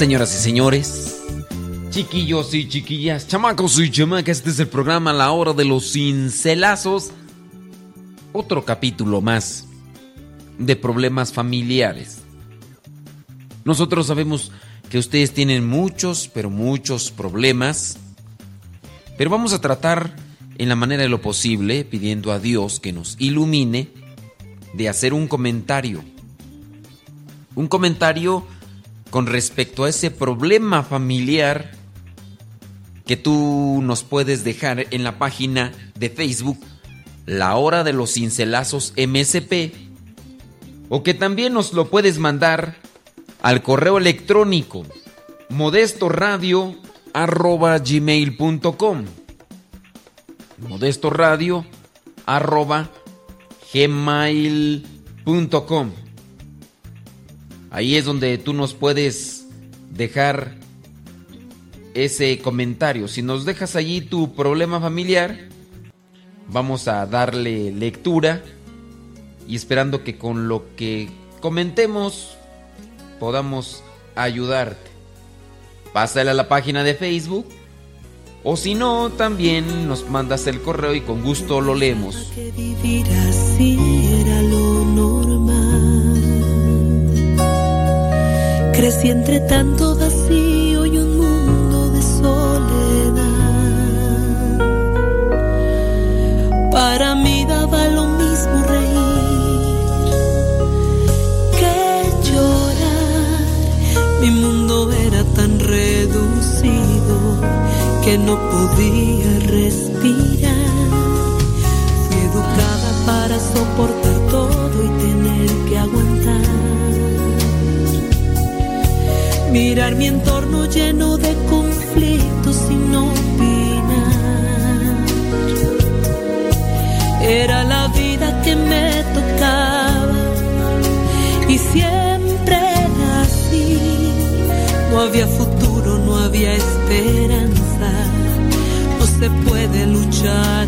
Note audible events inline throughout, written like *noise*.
Señoras y señores, chiquillos y chiquillas, chamacos y chamacas, este es el programa La Hora de los Cincelazos. Otro capítulo más de problemas familiares. Nosotros sabemos que ustedes tienen muchos, pero muchos problemas, pero vamos a tratar en la manera de lo posible, pidiendo a Dios que nos ilumine, de hacer un comentario. Un comentario con respecto a ese problema familiar que tú nos puedes dejar en la página de Facebook La Hora de los Cincelazos MSP o que también nos lo puedes mandar al correo electrónico modestoradio arroba Ahí es donde tú nos puedes dejar ese comentario. Si nos dejas allí tu problema familiar, vamos a darle lectura y esperando que con lo que comentemos podamos ayudarte. Pásale a la página de Facebook o si no, también nos mandas el correo y con gusto lo leemos. Crecí entre tanto vacío y un mundo de soledad. Para mí daba lo mismo reír que llorar. Mi mundo era tan reducido que no podía respirar. Fui educada para soportar todo y tener que aguantar. mirar mi entorno lleno de conflictos sin opinar. Era la vida que me tocaba y siempre era así. No había futuro, no había esperanza, no se puede luchar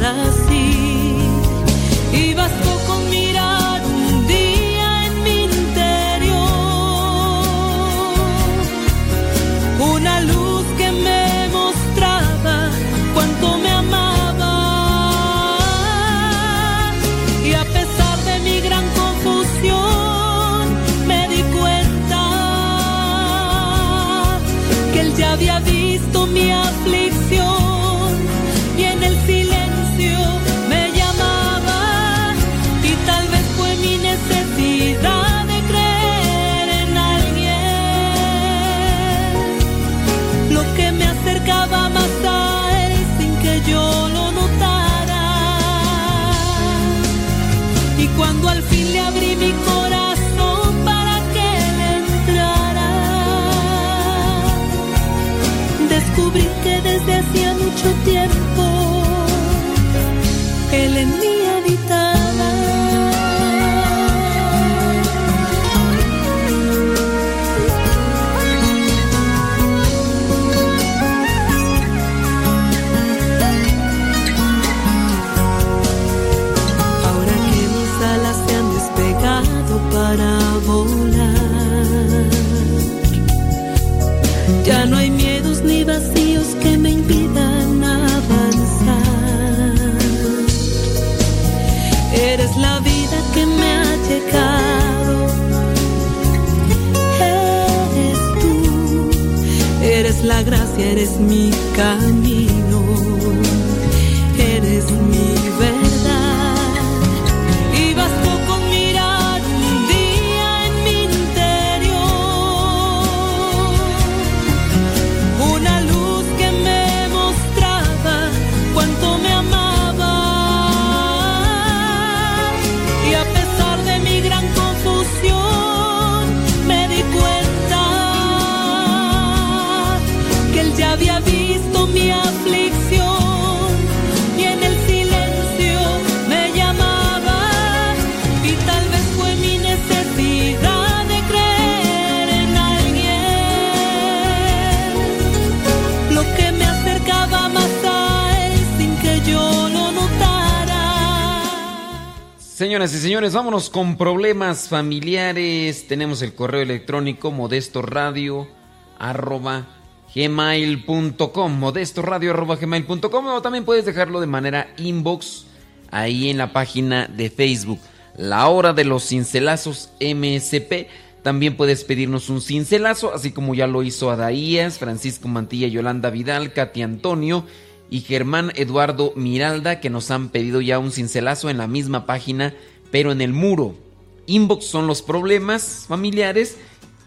desde hacía mucho tiempo. Él en mí gracia, eres mi camino. Eres mi Señoras y señores, vámonos con problemas familiares. Tenemos el correo electrónico modestoradio arroba gmail.com modestoradio arroba gmail.com o también puedes dejarlo de manera inbox ahí en la página de Facebook. La hora de los cincelazos MSP. También puedes pedirnos un cincelazo, así como ya lo hizo Adaías, Francisco Mantilla, Yolanda Vidal, Katy Antonio y Germán Eduardo Miralda, que nos han pedido ya un cincelazo en la misma página, pero en el muro. Inbox son los problemas familiares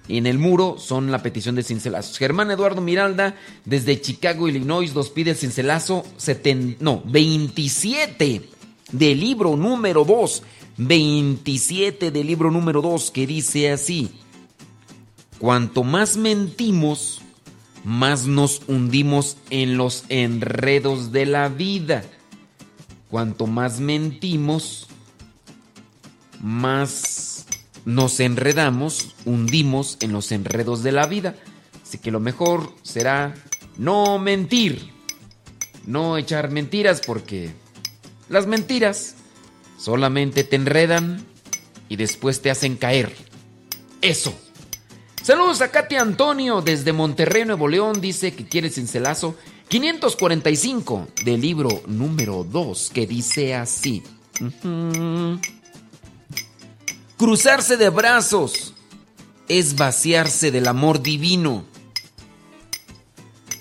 en el muro son la petición de cincelazos. Germán Eduardo Miralda, desde Chicago, Illinois, nos pide el cincelazo seten- no, 27 del libro número 2. 27 del libro número 2 que dice así. Cuanto más mentimos, más nos hundimos en los enredos de la vida. Cuanto más mentimos, más nos enredamos, hundimos en los enredos de la vida. Así que lo mejor será no mentir, no echar mentiras porque las mentiras solamente te enredan y después te hacen caer. Eso. Saludos a Katy Antonio desde Monterrey, Nuevo León. Dice que quiere cincelazo 545 del libro número 2 que dice así. Cruzarse de brazos es vaciarse del amor divino.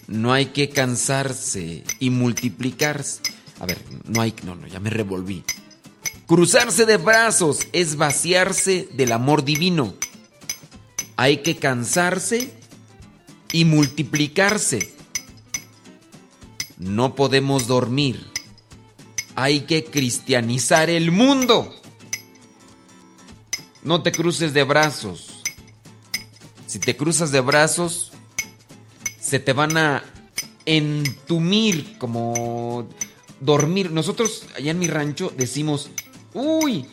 No hay que cansarse y multiplicarse. A ver, no hay, no, no, ya me revolví. Cruzarse de brazos es vaciarse del amor divino. Hay que cansarse y multiplicarse. No podemos dormir. Hay que cristianizar el mundo. No te cruces de brazos. Si te cruzas de brazos, se te van a entumir como dormir. Nosotros allá en mi rancho decimos, uy,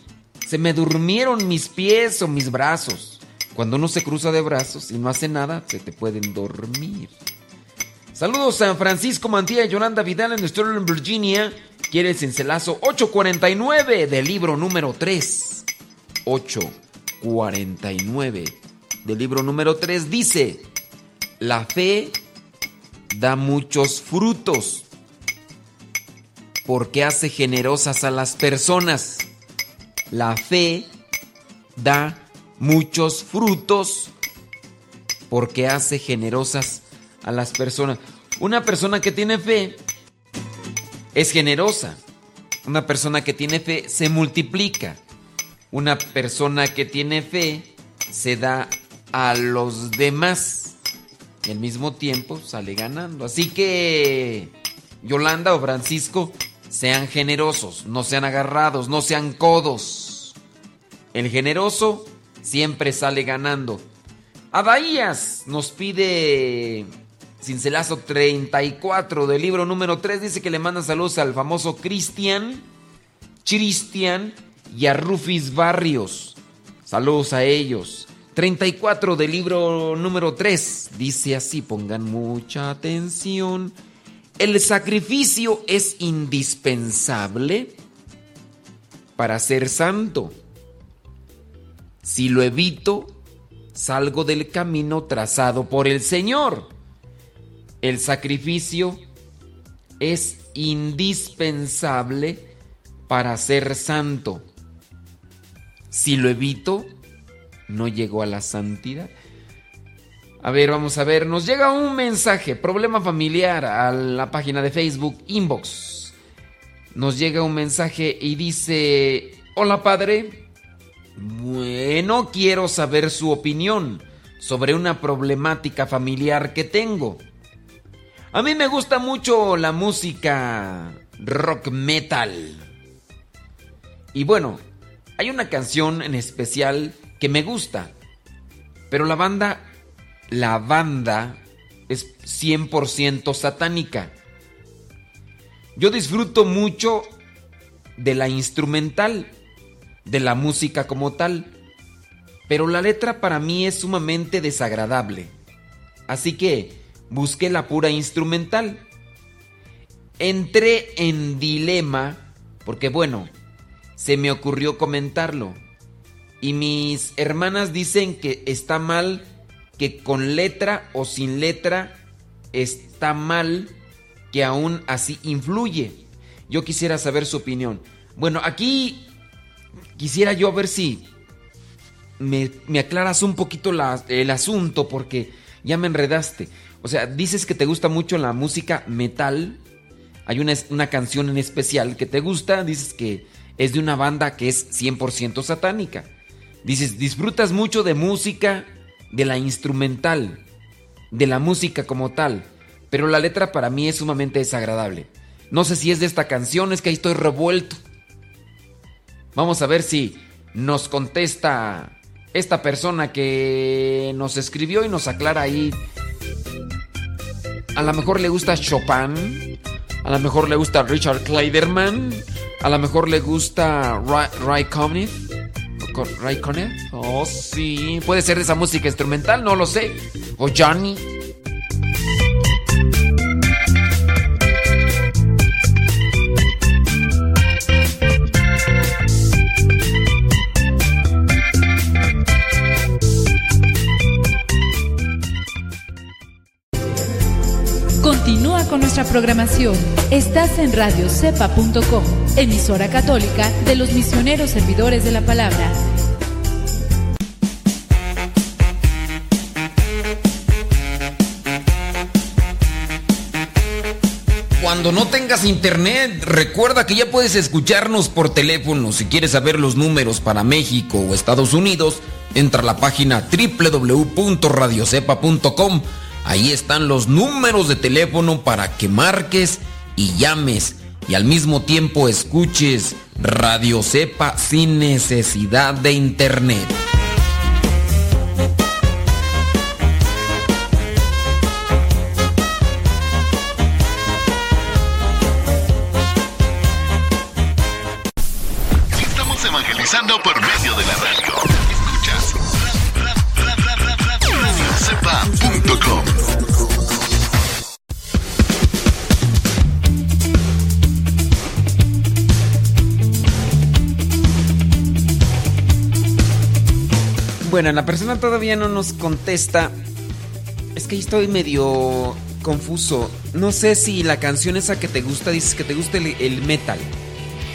se me durmieron mis pies o mis brazos. Cuando uno se cruza de brazos y no hace nada, se te pueden dormir. Saludos San Francisco Mantilla y Yolanda Vidal en Sterling, Virginia. Quiere el cincelazo 849 del libro número 3. 849 del libro número 3 dice, la fe da muchos frutos porque hace generosas a las personas. La fe da muchos frutos porque hace generosas a las personas. Una persona que tiene fe es generosa. Una persona que tiene fe se multiplica. Una persona que tiene fe se da a los demás. Y al mismo tiempo sale ganando. Así que, Yolanda o Francisco, sean generosos, no sean agarrados, no sean codos. El generoso siempre sale ganando. Adaías nos pide Cincelazo 34 del libro número 3 dice que le manda saludos al famoso Cristian, Cristian y a Rufis Barrios. Saludos a ellos. 34 del libro número 3 dice así, pongan mucha atención. El sacrificio es indispensable para ser santo. Si lo evito, salgo del camino trazado por el Señor. El sacrificio es indispensable para ser santo. Si lo evito, no llego a la santidad. A ver, vamos a ver. Nos llega un mensaje, problema familiar, a la página de Facebook, Inbox. Nos llega un mensaje y dice, hola padre. Bueno, quiero saber su opinión sobre una problemática familiar que tengo. A mí me gusta mucho la música rock metal. Y bueno, hay una canción en especial que me gusta. Pero la banda, la banda es 100% satánica. Yo disfruto mucho de la instrumental, de la música como tal. Pero la letra para mí es sumamente desagradable. Así que busqué la pura instrumental. Entré en dilema porque bueno, se me ocurrió comentarlo. Y mis hermanas dicen que está mal que con letra o sin letra está mal que aún así influye. Yo quisiera saber su opinión. Bueno, aquí quisiera yo ver si me, aclaras un poquito el asunto porque ya me enredaste. O sea, dices que te gusta mucho la música metal. Hay una, una canción en especial que te gusta. Dices que es de una banda que es 100% satánica. Dices, disfrutas mucho de música, de la instrumental, de la música como tal. Pero la letra para mí es sumamente desagradable. No sé si es de esta canción, es que ahí estoy revuelto. Vamos a ver si nos contesta esta persona que nos escribió y nos aclara ahí a lo mejor le gusta Chopin, a lo mejor le gusta Richard Kleiderman, a lo mejor le gusta Ray, Conniff. ¿Ray Conniff? Oh, sí. Puede ser de esa música instrumental, no lo sé. O Johnny. Con nuestra programación. Estás en radiocepa.com, emisora católica de los misioneros servidores de la palabra. Cuando no tengas internet, recuerda que ya puedes escucharnos por teléfono. Si quieres saber los números para México o Estados Unidos, entra a la página www.radiocepa.com Ahí están los números de teléfono para que marques y llames y al mismo tiempo escuches Radio Cepa sin necesidad de internet. Bueno, la persona todavía no nos contesta. Es que estoy medio confuso. No sé si la canción esa que te gusta, dices que te gusta el, metal.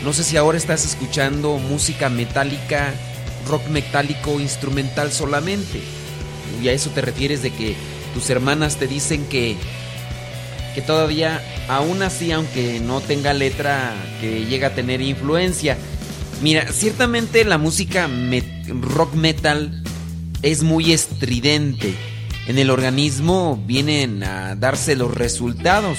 No sé si ahora estás escuchando música metálica, rock metálico, instrumental solamente. Y a eso te refieres de que tus hermanas te dicen que que todavía, aún así, aunque no tenga letra que llega a tener influencia. Mira, ciertamente la música rock metal es muy estridente. En el organismo vienen a darse los resultados.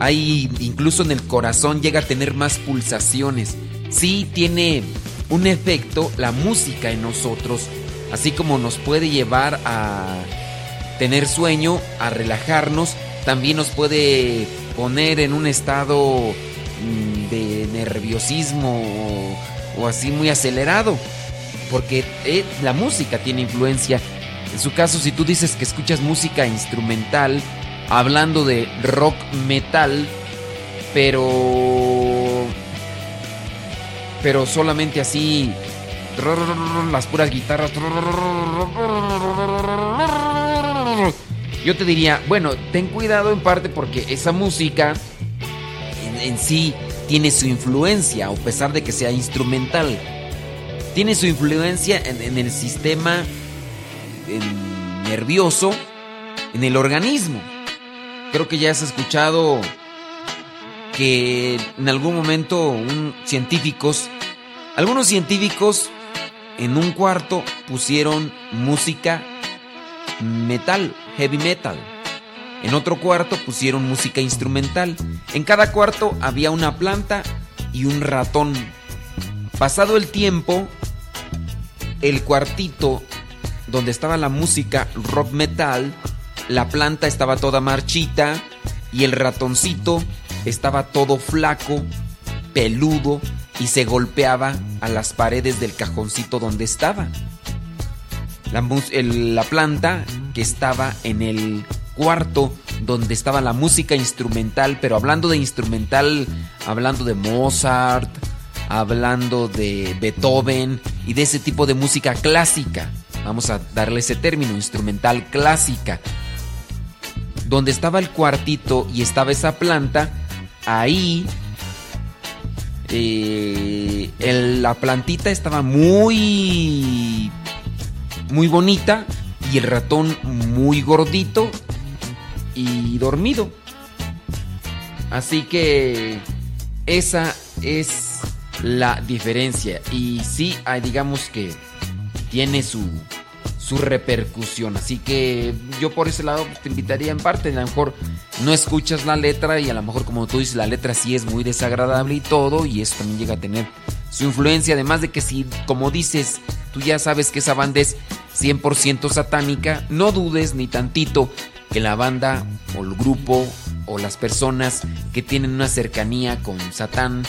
Hay incluso en el corazón llega a tener más pulsaciones. Sí tiene un efecto la música en nosotros, así como nos puede llevar a tener sueño, a relajarnos también nos puede poner en un estado mm, de nerviosismo o, así muy acelerado. Porque eh, la música tiene influencia. En su caso, si tú dices que escuchas música instrumental, hablando de rock metal, pero... Pero solamente así... Las puras guitarras yo te diría, bueno, ten cuidado en parte porque esa música en, sí tiene su influencia, a pesar de que sea instrumental. Tiene su influencia en, el sistema nervioso, en el organismo. Creo que ya has escuchado que en algún momento científicos, algunos científicos en un cuarto pusieron música metal, heavy metal. En otro cuarto pusieron música instrumental. En cada cuarto había una planta y un ratón. Pasado el tiempo, el cuartito donde estaba la música rock metal, la planta estaba toda marchita y el ratoncito estaba todo flaco, peludo y se golpeaba a las paredes del cajoncito donde estaba. La, planta que estaba en el cuarto donde estaba la música instrumental, pero hablando de instrumental, hablando de Mozart, hablando de Beethoven y de ese tipo de música clásica. Vamos a darle ese término, instrumental clásica. Donde estaba el cuartito y estaba esa planta, ahí eh, la plantita estaba muy muy bonita y el ratón muy gordito y dormido. Así que esa es la diferencia. Y sí, digamos que tiene su, su repercusión. Así que yo por ese lado te invitaría en parte. A lo mejor no escuchas la letra y a lo mejor como tú dices, la letra sí es muy desagradable y todo. Y eso también llega a tener su influencia. Además de que si, como dices, tú ya sabes que esa banda es 100% satánica, no dudes ni tantito que la banda o el grupo o las personas que tienen una cercanía con Satán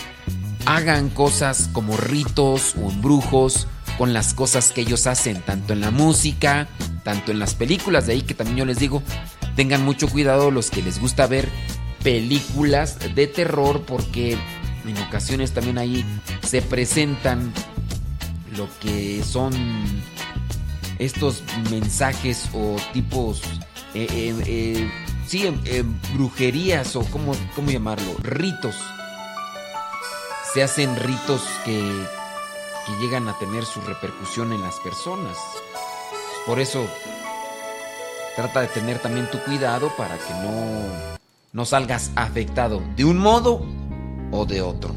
hagan cosas como ritos o embrujos con las cosas que ellos hacen, tanto en la música, tanto en las películas, de ahí que también yo les digo, tengan mucho cuidado los que les gusta ver películas de terror porque en ocasiones también ahí se presentan lo que son estos mensajes o tipos, eh, eh, eh sí, brujerías o cómo, cómo llamarlo, ritos. Se hacen ritos que, que llegan a tener su repercusión en las personas. Por eso trata de tener también tu cuidado para que no, no salgas afectado de un modo o de otro.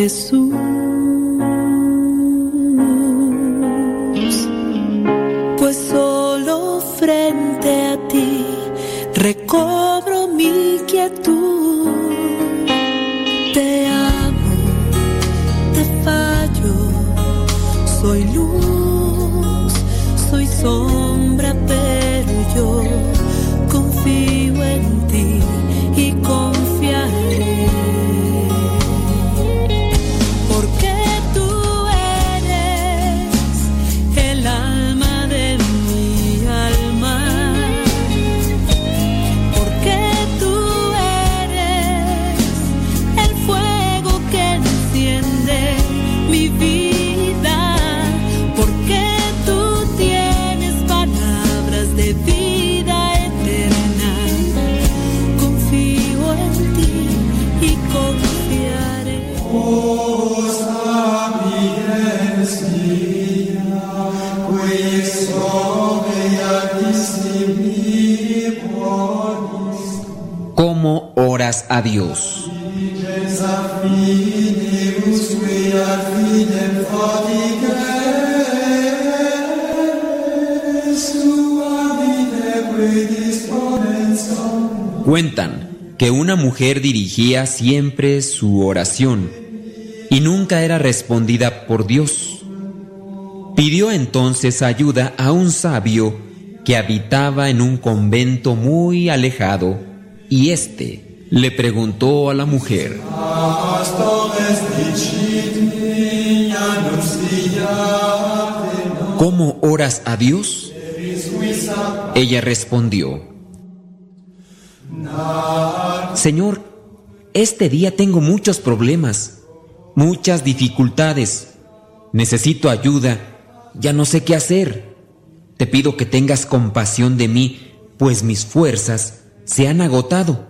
Jesús. Pues solo frente a ti recobro Porque tú tienes palabras de vida eterna. Confío en ti y confiar en ti. Por favor, pues mi amor. ¿Cómo oras a Dios? Cuentan que una mujer dirigía siempre su oración y nunca era respondida por Dios. Pidió entonces ayuda a un sabio que habitaba en un convento muy alejado y éste le preguntó a la mujer, ¿Cómo oras a Dios? Ella respondió, Señor, este día tengo muchos problemas, muchas dificultades. Necesito ayuda, ya no sé qué hacer. Te pido que tengas compasión de mí, pues mis fuerzas se han agotado.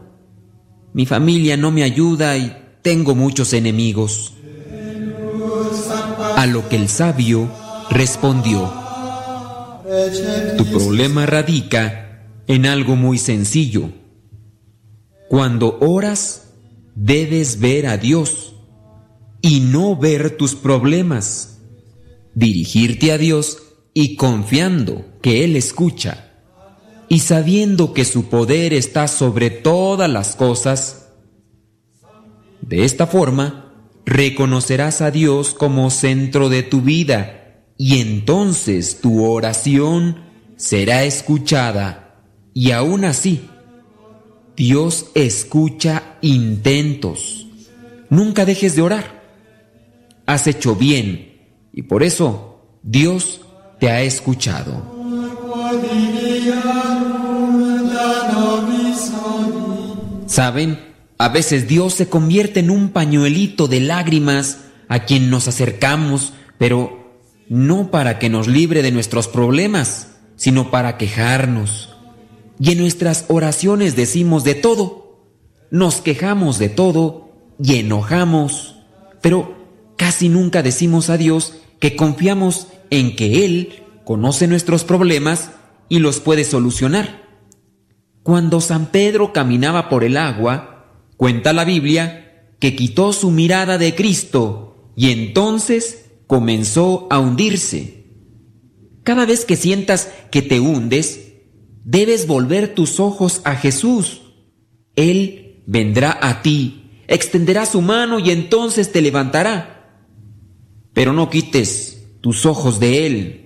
Mi familia no me ayuda y tengo muchos enemigos. A lo que el sabio respondió, Tu problema radica en algo muy sencillo. Cuando oras, debes ver a Dios y no ver tus problemas. Dirigirte a Dios y confiando que Él escucha y sabiendo que su poder está sobre todas las cosas. De esta forma, reconocerás a Dios como centro de tu vida y entonces tu oración será escuchada y aún así Dios escucha intentos. Nunca dejes de orar. Has hecho bien y por eso Dios te ha escuchado. ¿Saben? A veces Dios se convierte en un pañuelito de lágrimas a quien nos acercamos, pero no para que nos libre de nuestros problemas, sino para quejarnos, y en nuestras oraciones decimos de todo. Nos quejamos de todo y enojamos, pero casi nunca decimos a Dios que confiamos en que Él conoce nuestros problemas y los puede solucionar. Cuando San Pedro caminaba por el agua, cuenta la Biblia que quitó su mirada de Cristo y entonces comenzó a hundirse. Cada vez que sientas que te hundes, debes volver tus ojos a Jesús. Él vendrá a ti, extenderá su mano y entonces te levantará. Pero no quites tus ojos de Él.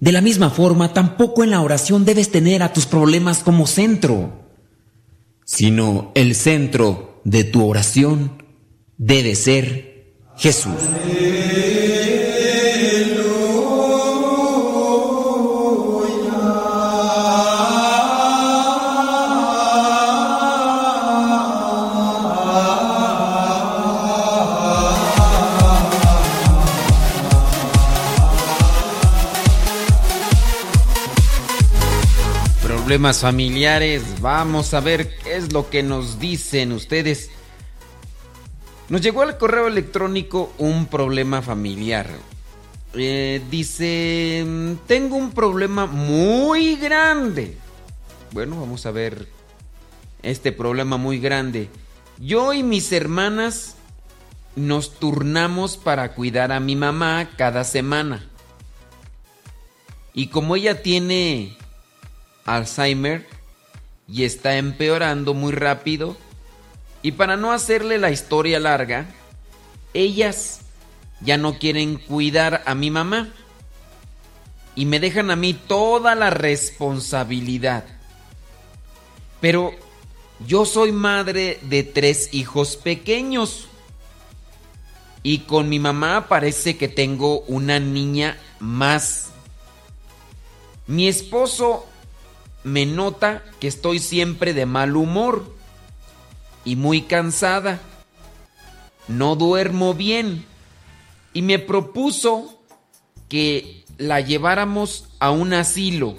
De la misma forma, tampoco en la oración debes tener a tus problemas como centro, sino el centro de tu oración debe ser Jesús. Problemas familiares. Vamos a ver qué es lo que nos dicen ustedes. Nos llegó al correo electrónico un problema familiar. Eh, dice, tengo un problema muy grande. Bueno, vamos a ver este problema muy grande. Yo y mis hermanas nos turnamos para cuidar a mi mamá cada semana. Y como ella tiene Alzheimer y está empeorando muy rápido. Y para no hacerle la historia larga, ellas ya no quieren cuidar a mi mamá y me dejan a mí toda la responsabilidad. Pero yo soy madre de tres hijos pequeños y con mi mamá parece que tengo una niña más. Mi esposo me nota que estoy siempre de mal humor y muy cansada. No duermo bien y me propuso que la lleváramos a un asilo.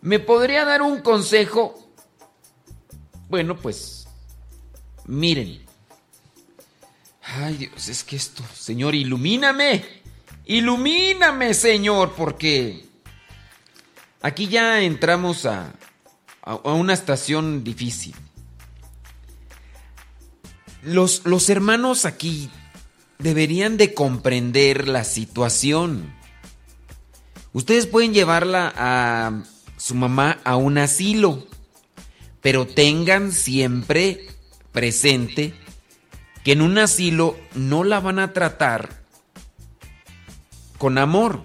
¿Me podría dar un consejo? Bueno, pues miren. Ay Dios, es que esto, Señor, ilumíname. Ilumíname, Señor, porque Aquí ya entramos a, a, una estación difícil. Los, los hermanos aquí deberían de comprender la situación. Ustedes pueden llevarla a su mamá a un asilo, pero tengan siempre presente que en un asilo no la van a tratar con amor,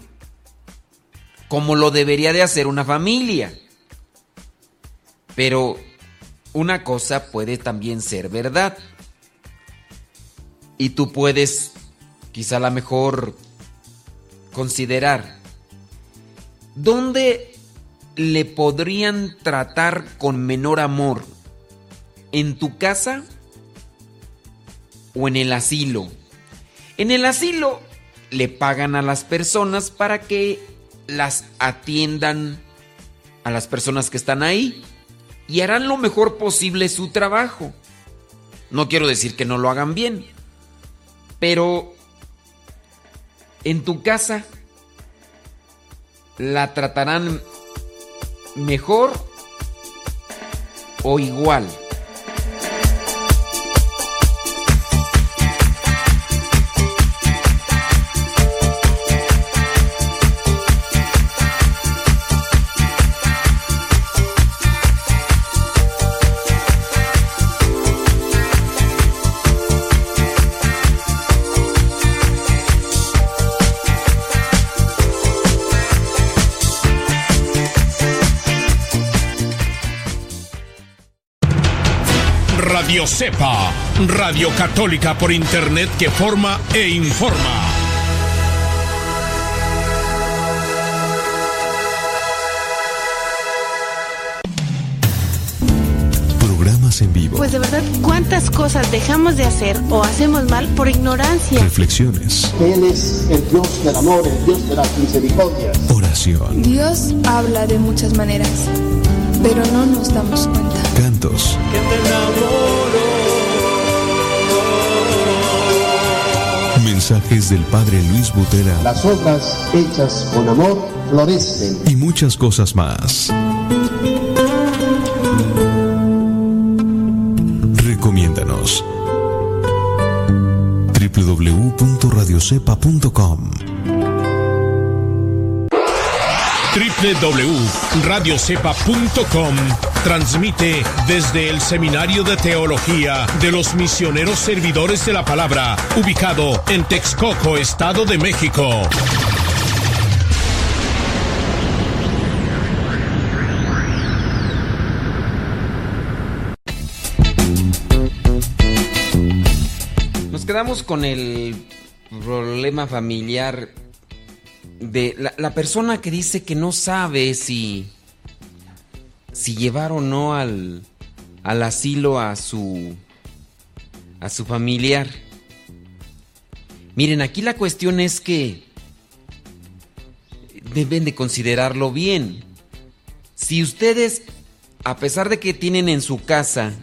como lo debería de hacer una familia. Pero una cosa puede también ser verdad. Y tú puedes, quizá a lo mejor, considerar, ¿dónde le podrían tratar con menor amor? ¿En tu casa o en el asilo? En el asilo le pagan a las personas para que las atiendan a las personas que están ahí y harán lo mejor posible su trabajo. No quiero decir que no lo hagan bien, pero en tu casa la tratarán mejor o igual. Radio Cepa, Radio Católica por Internet que forma e informa. Programas en vivo. Pues de verdad, ¿cuántas cosas dejamos de hacer o hacemos mal por ignorancia? Reflexiones. Él es el Dios del amor, el Dios de las misericordias. Oración. Dios habla de muchas maneras, pero no nos damos cuenta. Cantos. Mensajes del Padre Luis Butera. Las obras hechas con amor florecen. Y muchas cosas más. Recomiéndanos. www.radiocepa.com www.radiocepa.com transmite desde el Seminario de Teología de los Misioneros Servidores de la Palabra, ubicado en Texcoco, Estado de México. Nos quedamos con el problema familiar de la, persona que dice que no sabe si, si llevar o no al, al asilo a su, a su familiar. Miren, aquí la cuestión es que deben de considerarlo bien. Si ustedes, a pesar de que tienen en su casa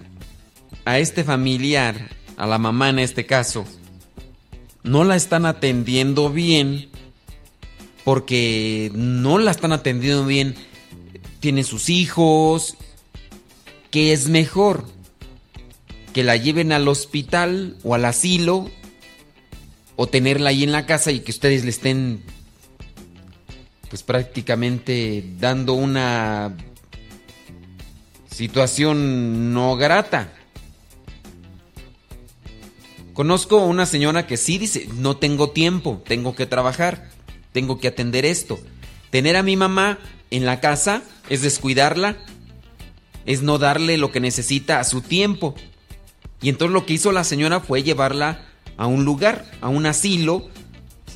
a este familiar, a la mamá en este caso, no la están atendiendo bien, porque no la están atendiendo bien, tienen sus hijos, ¿qué es mejor? Que la lleven al hospital o al asilo o tenerla ahí en la casa y que ustedes le estén pues prácticamente dando una situación no grata. Conozco una señora que sí dice, no tengo tiempo, tengo que trabajar tengo que atender esto. Tener a mi mamá en la casa es descuidarla, es no darle lo que necesita a su tiempo. Y entonces lo que hizo la señora fue llevarla a un lugar, a un asilo.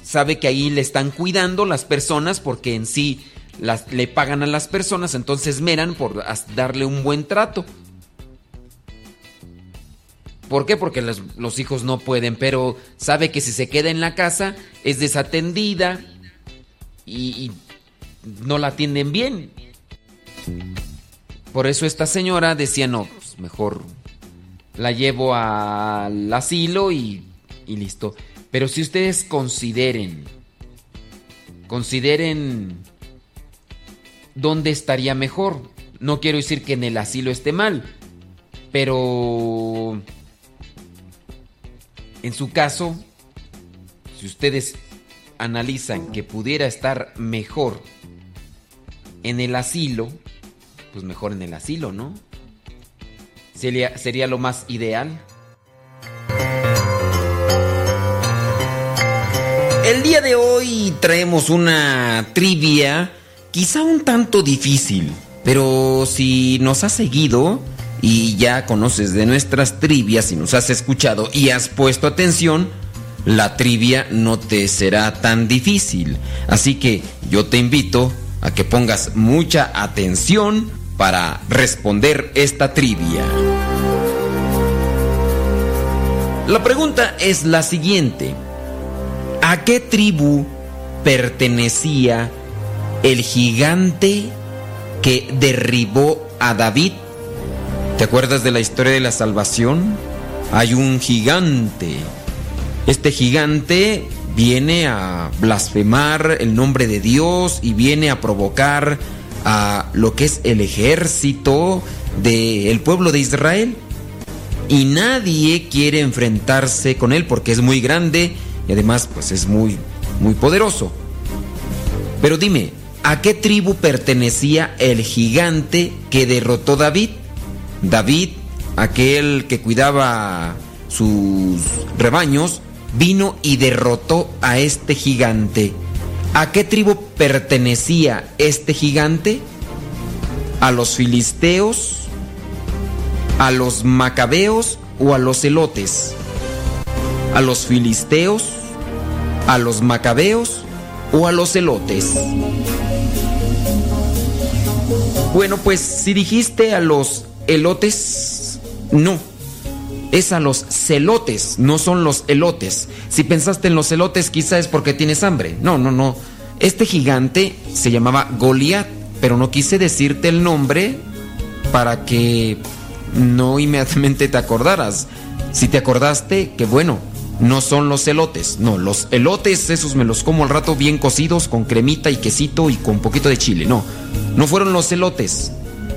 Sabe que ahí le están cuidando las personas porque en sí las, le pagan a las personas, entonces meran por darle un buen trato. ¿Por qué? Porque los, los, hijos no pueden, pero sabe que si se queda en la casa es desatendida, y, no la atienden bien. Por eso esta señora decía, no, pues mejor la llevo al asilo y, y listo. Pero si ustedes consideren, consideren ¿dónde estaría mejor? No quiero decir que en el asilo esté mal, pero en su caso, si ustedes analizan que pudiera estar mejor en el asilo, pues mejor en el asilo, ¿no? Sería, sería lo más ideal. El día de hoy traemos una trivia quizá un tanto difícil, pero si nos has seguido y ya conoces de nuestras trivias y nos has escuchado y has puesto atención, la trivia no te será tan difícil. Así que yo te invito a que pongas mucha atención para responder esta trivia. La pregunta es la siguiente. ¿A qué tribu pertenecía el gigante que derribó a David? ¿Te acuerdas de la historia de la salvación? Hay un gigante. Este gigante viene a blasfemar el nombre de Dios y viene a provocar a lo que es el ejército del pueblo de Israel. Y nadie quiere enfrentarse con él porque es muy grande y además pues es muy muy poderoso. Pero dime, ¿a qué tribu pertenecía el gigante que derrotó David? David, aquel que cuidaba sus rebaños, vino y derrotó a este gigante. ¿A qué tribu pertenecía este gigante? ¿A los filisteos? ¿A los macabeos o a los elotes? ¿A los filisteos? ¿A los macabeos o a los elotes? Bueno, pues si dijiste a los elotes, no. Es a los celotes, no son los elotes. Si pensaste en los elotes, quizá es porque tienes hambre. No, no, no. Este gigante se llamaba Goliat, pero no quise decirte el nombre para que no inmediatamente te acordaras. Si te acordaste, que bueno, no son los elotes. No, los elotes, esos me los como al rato bien cocidos, con cremita y quesito y con poquito de chile. No, no fueron los elotes.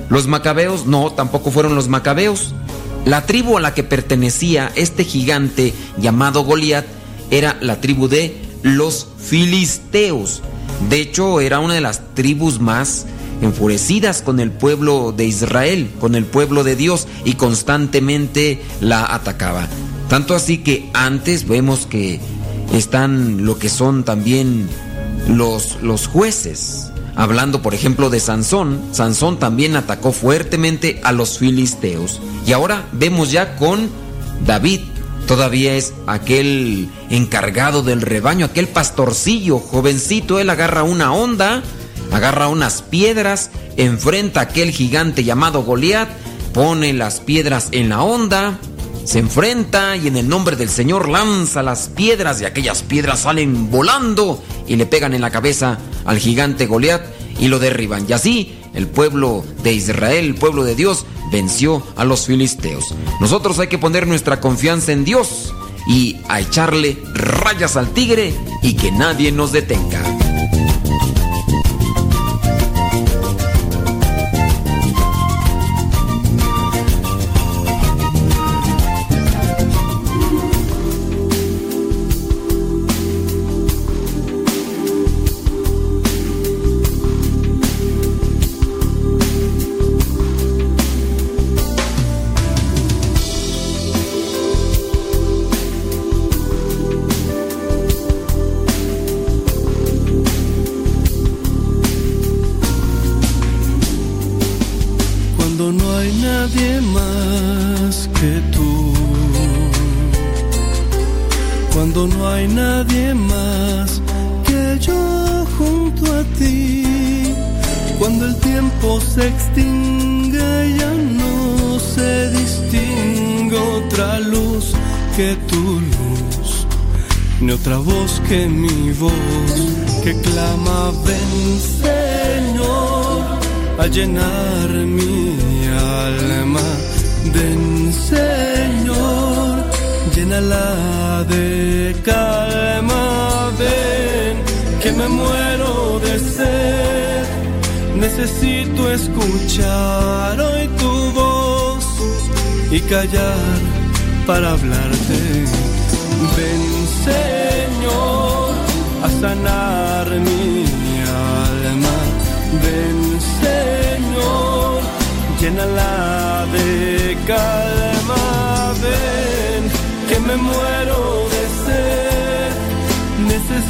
Los macabeos, no, tampoco fueron los macabeos. La tribu a la que pertenecía este gigante llamado Goliat era la tribu de los filisteos. De hecho, era una de las tribus más enfurecidas con el pueblo de Israel, con el pueblo de Dios, y constantemente la atacaba. Tanto así que antes vemos que están lo que son también los, los jueces. Hablando, por ejemplo, de Sansón, Sansón también atacó fuertemente a los filisteos. Y ahora vemos ya con David, todavía es aquel encargado del rebaño, aquel pastorcillo, jovencito, él agarra una onda, agarra unas piedras, enfrenta a aquel gigante llamado Goliat, pone las piedras en la onda, se enfrenta y en el nombre del Señor lanza las piedras y aquellas piedras salen volando y le pegan en la cabeza al gigante Goliat y lo derriban. Y así el pueblo de Israel, el pueblo de Dios, venció a los filisteos. Nosotros hay que poner nuestra confianza en Dios y a echarle rayas al tigre y que nadie nos detenga.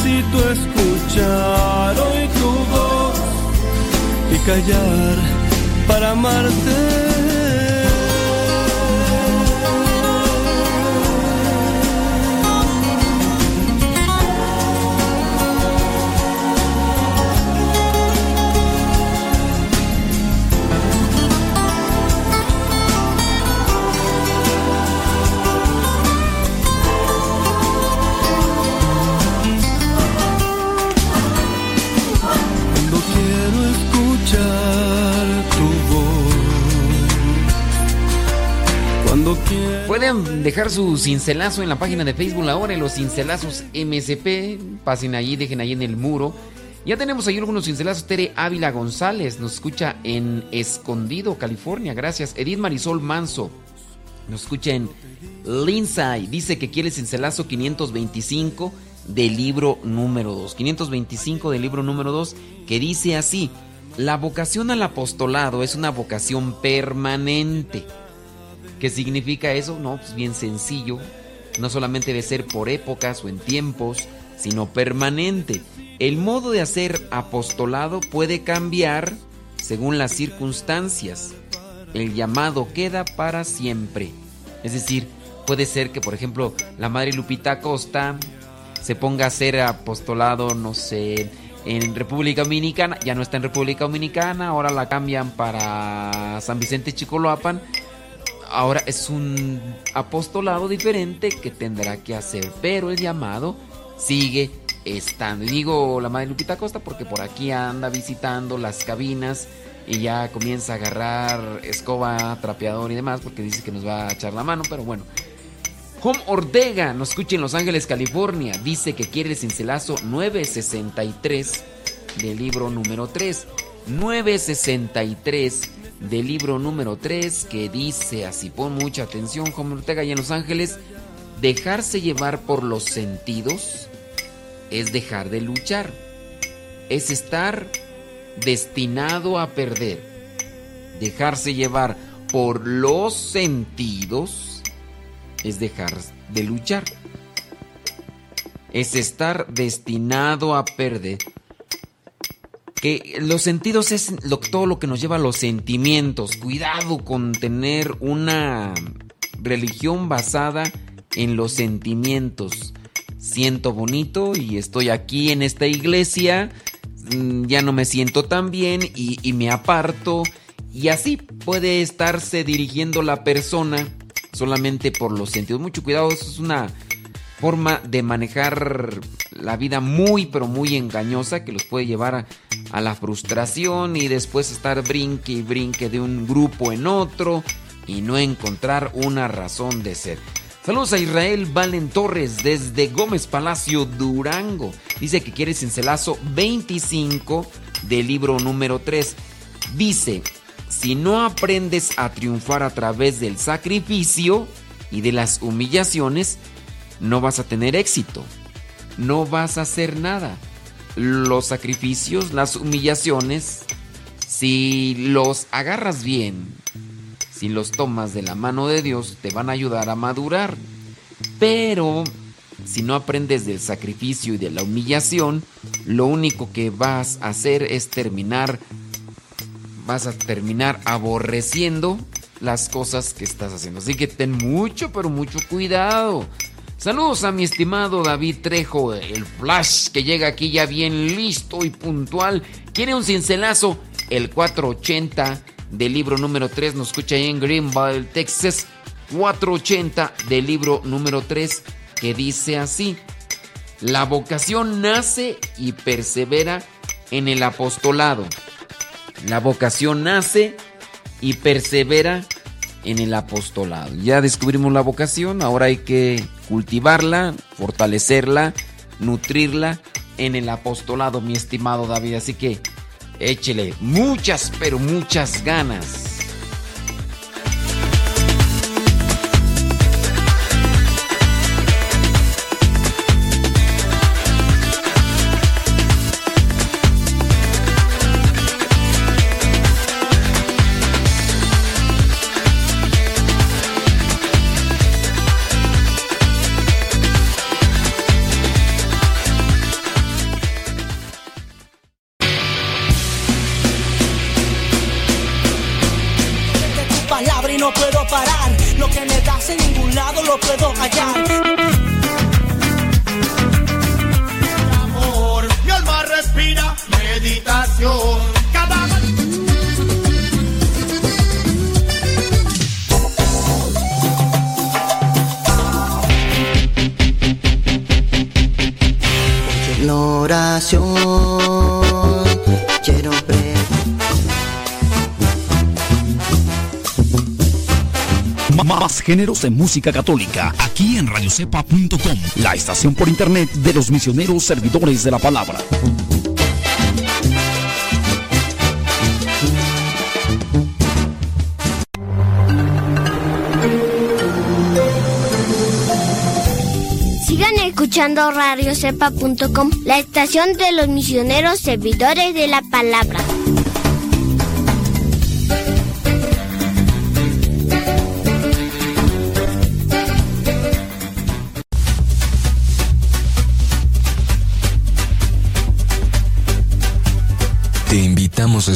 Necesito escuchar hoy tu voz y callar para amarte. Pueden dejar su cincelazo en la página de Facebook ahora, en los cincelazos MSP. Pasen ahí, dejen ahí en el muro. Ya tenemos ahí algunos cincelazos. Tere Ávila González nos escucha en Escondido, California. Gracias. Edith Marisol Manso nos escucha en Lindsay. Dice que quiere cincelazo 525 del libro número 2. 525 del libro número 2 que dice así. La vocación al apostolado es una vocación permanente ¿Qué significa eso? No, pues bien sencillo. No solamente debe ser por épocas o en tiempos, sino permanente. El modo de hacer apostolado puede cambiar según las circunstancias. El llamado queda para siempre. Es decir, puede ser que, por ejemplo, la Madre Lupita Costa se ponga a hacer apostolado, no sé, en República Dominicana. Ya no está en República Dominicana, ahora la cambian para San Vicente Chicoloapan ahora es un apostolado diferente que tendrá que hacer, pero el llamado sigue estando. Y digo la madre Lupita Costa porque por aquí anda visitando las cabinas y ya comienza a agarrar escoba, trapeador y demás porque dice que nos va a echar la mano, pero bueno. Home Ortega nos escucha en Los Ángeles, California. Dice que quiere el cincelazo 963 del libro número 3. 963 del libro número 3 que dice así, pon mucha atención, Juan Ortega y en Los Ángeles, dejarse llevar por los sentidos es dejar de luchar, es estar destinado a perder. Dejarse llevar por los sentidos es dejar de luchar. Es estar destinado a perder que los sentidos es todo lo que nos lleva a los sentimientos. Cuidado con tener una religión basada en los sentimientos. Siento bonito y estoy aquí en esta iglesia, mm, ya no me siento tan bien y, y me aparto. Y así puede estarse dirigiendo la persona solamente por los sentidos. Mucho cuidado, eso es una forma de manejar la vida muy pero muy engañosa que los puede llevar a, la frustración y después estar brinque y brinque de un grupo en otro y no encontrar una razón de ser. Saludos a Israel Valen Torres desde Gómez Palacio, Durango. Dice que quiere cincelazo 25 del libro número 3. Dice, si no aprendes a triunfar a través del sacrificio y de las humillaciones, no vas a tener éxito, no vas a hacer nada. Los sacrificios, las humillaciones, si los agarras bien, si los tomas de la mano de Dios, te van a ayudar a madurar. Pero si no aprendes del sacrificio y de la humillación, lo único que vas a hacer es terminar, vas a terminar aborreciendo las cosas que estás haciendo. Así que ten mucho, pero mucho cuidado. Saludos a mi estimado David Trejo, el flash que llega aquí ya bien listo y puntual. Quiere un cincelazo, el 480 del libro número 3, nos escucha ahí en Greenville, Texas. 480 del libro número 3 que dice así, la vocación nace y persevera en el apostolado. La vocación nace y persevera en el apostolado. Ya descubrimos la vocación, ahora hay que cultivarla, fortalecerla, nutrirla en el apostolado, mi estimado David. Así que Échele muchas, pero muchas ganas. Géneros de música católica, aquí en radiocepa.com, la estación por internet de los misioneros servidores de la palabra. Sigan escuchando radiocepa.com, la estación de los misioneros servidores de la palabra.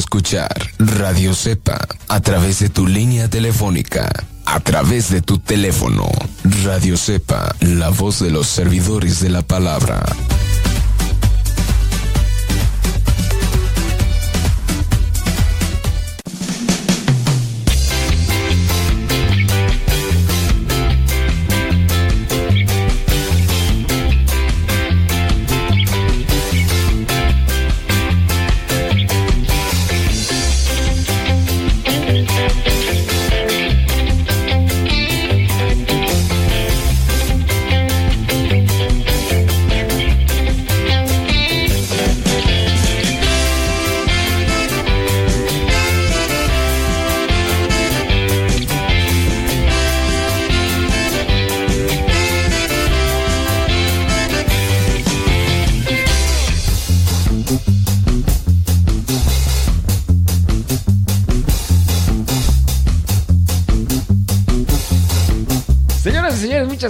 Escuchar Radio Cepa a través de tu línea telefónica, a través de tu teléfono. Radio Cepa, la voz de los servidores de la palabra.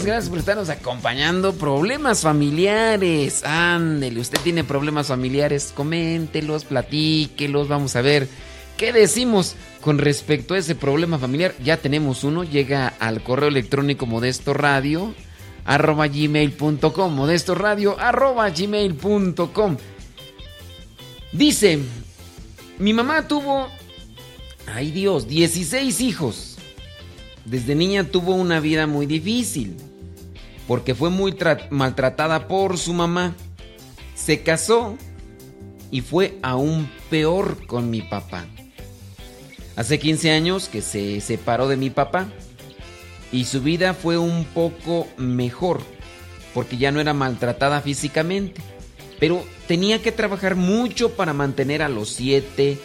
Gracias por estarnos acompañando. Problemas familiares. Ándele, usted tiene problemas familiares. Coméntelos, platíquelos. Vamos a ver qué decimos con respecto a ese problema familiar. Ya tenemos uno. Llega al correo electrónico modesto radio arroba gmail.com. Modesto radio arroba gmail.com. Dice: Mi mamá tuvo. Ay Dios, 16 hijos. Desde niña tuvo una vida muy difícil porque fue muy maltratada por su mamá. Se casó y fue aún peor con mi papá. Hace 15 años que se separó de mi papá y su vida fue un poco mejor porque ya no era maltratada físicamente, pero tenía que trabajar mucho para mantener a los siete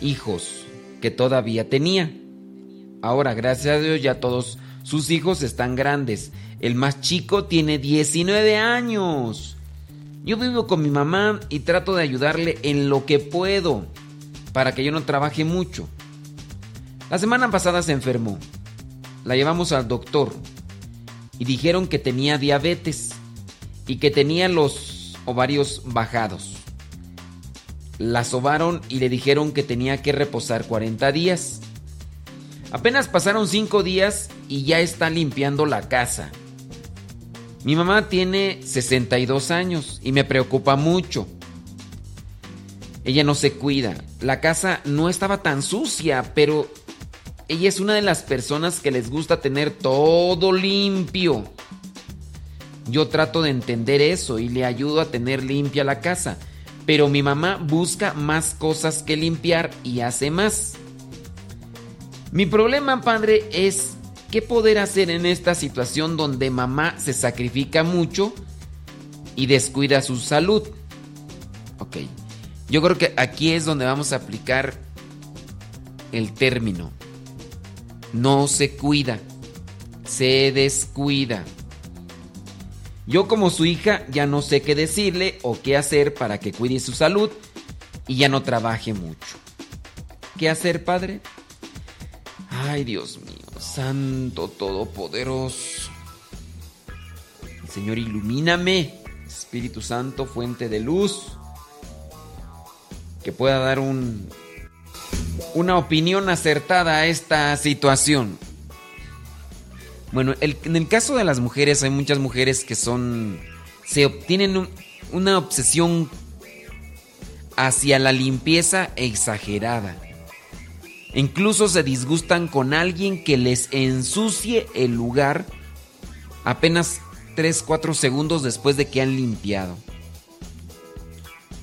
hijos que todavía tenía. Ahora, gracias a Dios, ya todos sus hijos están grandes el más chico tiene 19 años. Yo vivo con mi mamá y trato de ayudarle en lo que puedo para que yo no trabaje mucho. La semana pasada se enfermó. La llevamos al doctor y dijeron que tenía diabetes y que tenía los ovarios bajados. La sobaron y le dijeron que tenía que reposar 40 días. Apenas pasaron 5 días y ya está limpiando la casa. Mi mamá tiene 62 años y me preocupa mucho. Ella no se cuida. La casa no estaba tan sucia, pero ella es una de las personas que les gusta tener todo limpio. Yo trato de entender eso y le ayudo a tener limpia la casa. Pero mi mamá busca más cosas que limpiar y hace más. Mi problema, padre, es ¿Qué poder hacer en esta situación donde mamá se sacrifica mucho y descuida su salud? Ok. Yo creo que aquí es donde vamos a aplicar el término. No se cuida, se descuida. Yo como su hija ya no sé qué decirle o qué hacer para que cuide su salud y ya no trabaje mucho. ¿Qué hacer, padre? Ay, Dios mío, Santo Todopoderoso. Señor, ilumíname, Espíritu Santo, fuente de luz, que pueda dar un, una opinión acertada a esta situación. Bueno, en el caso de las mujeres, hay muchas mujeres que son. se obtienen una obsesión hacia la limpieza exagerada. Incluso se disgustan con alguien que les ensucie el lugar apenas 3-4 segundos después de que han limpiado.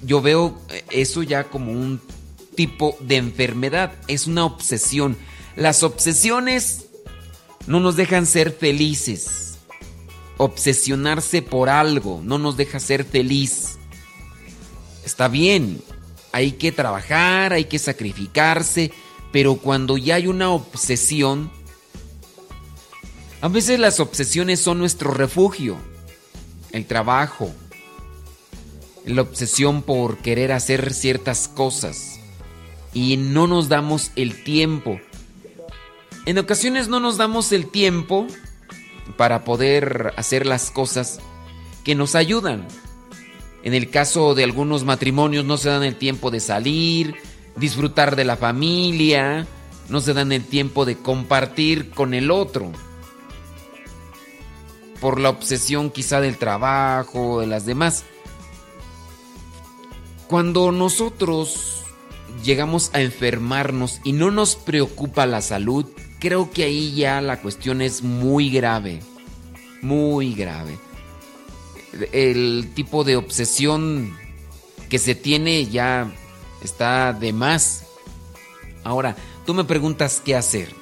Yo veo eso ya como un tipo de enfermedad, es una obsesión. Las obsesiones no nos dejan ser felices. Obsesionarse por algo no nos deja ser feliz. Está bien, hay que trabajar, hay que sacrificarse, pero cuando ya hay una obsesión, a veces las obsesiones son nuestro refugio. El trabajo, la obsesión por querer hacer ciertas cosas y no nos damos el tiempo en ocasiones no nos damos el tiempo para poder hacer las cosas que nos ayudan. En el caso de algunos matrimonios no se dan el tiempo de salir, disfrutar de la familia, no se dan el tiempo de compartir con el otro. Por la obsesión quizá del trabajo, de las demás. Cuando nosotros llegamos a enfermarnos y no nos preocupa la salud, creo que ahí ya la cuestión es muy grave. Muy grave. El tipo de obsesión que se tiene ya está de más. Ahora, tú me preguntas qué hacer.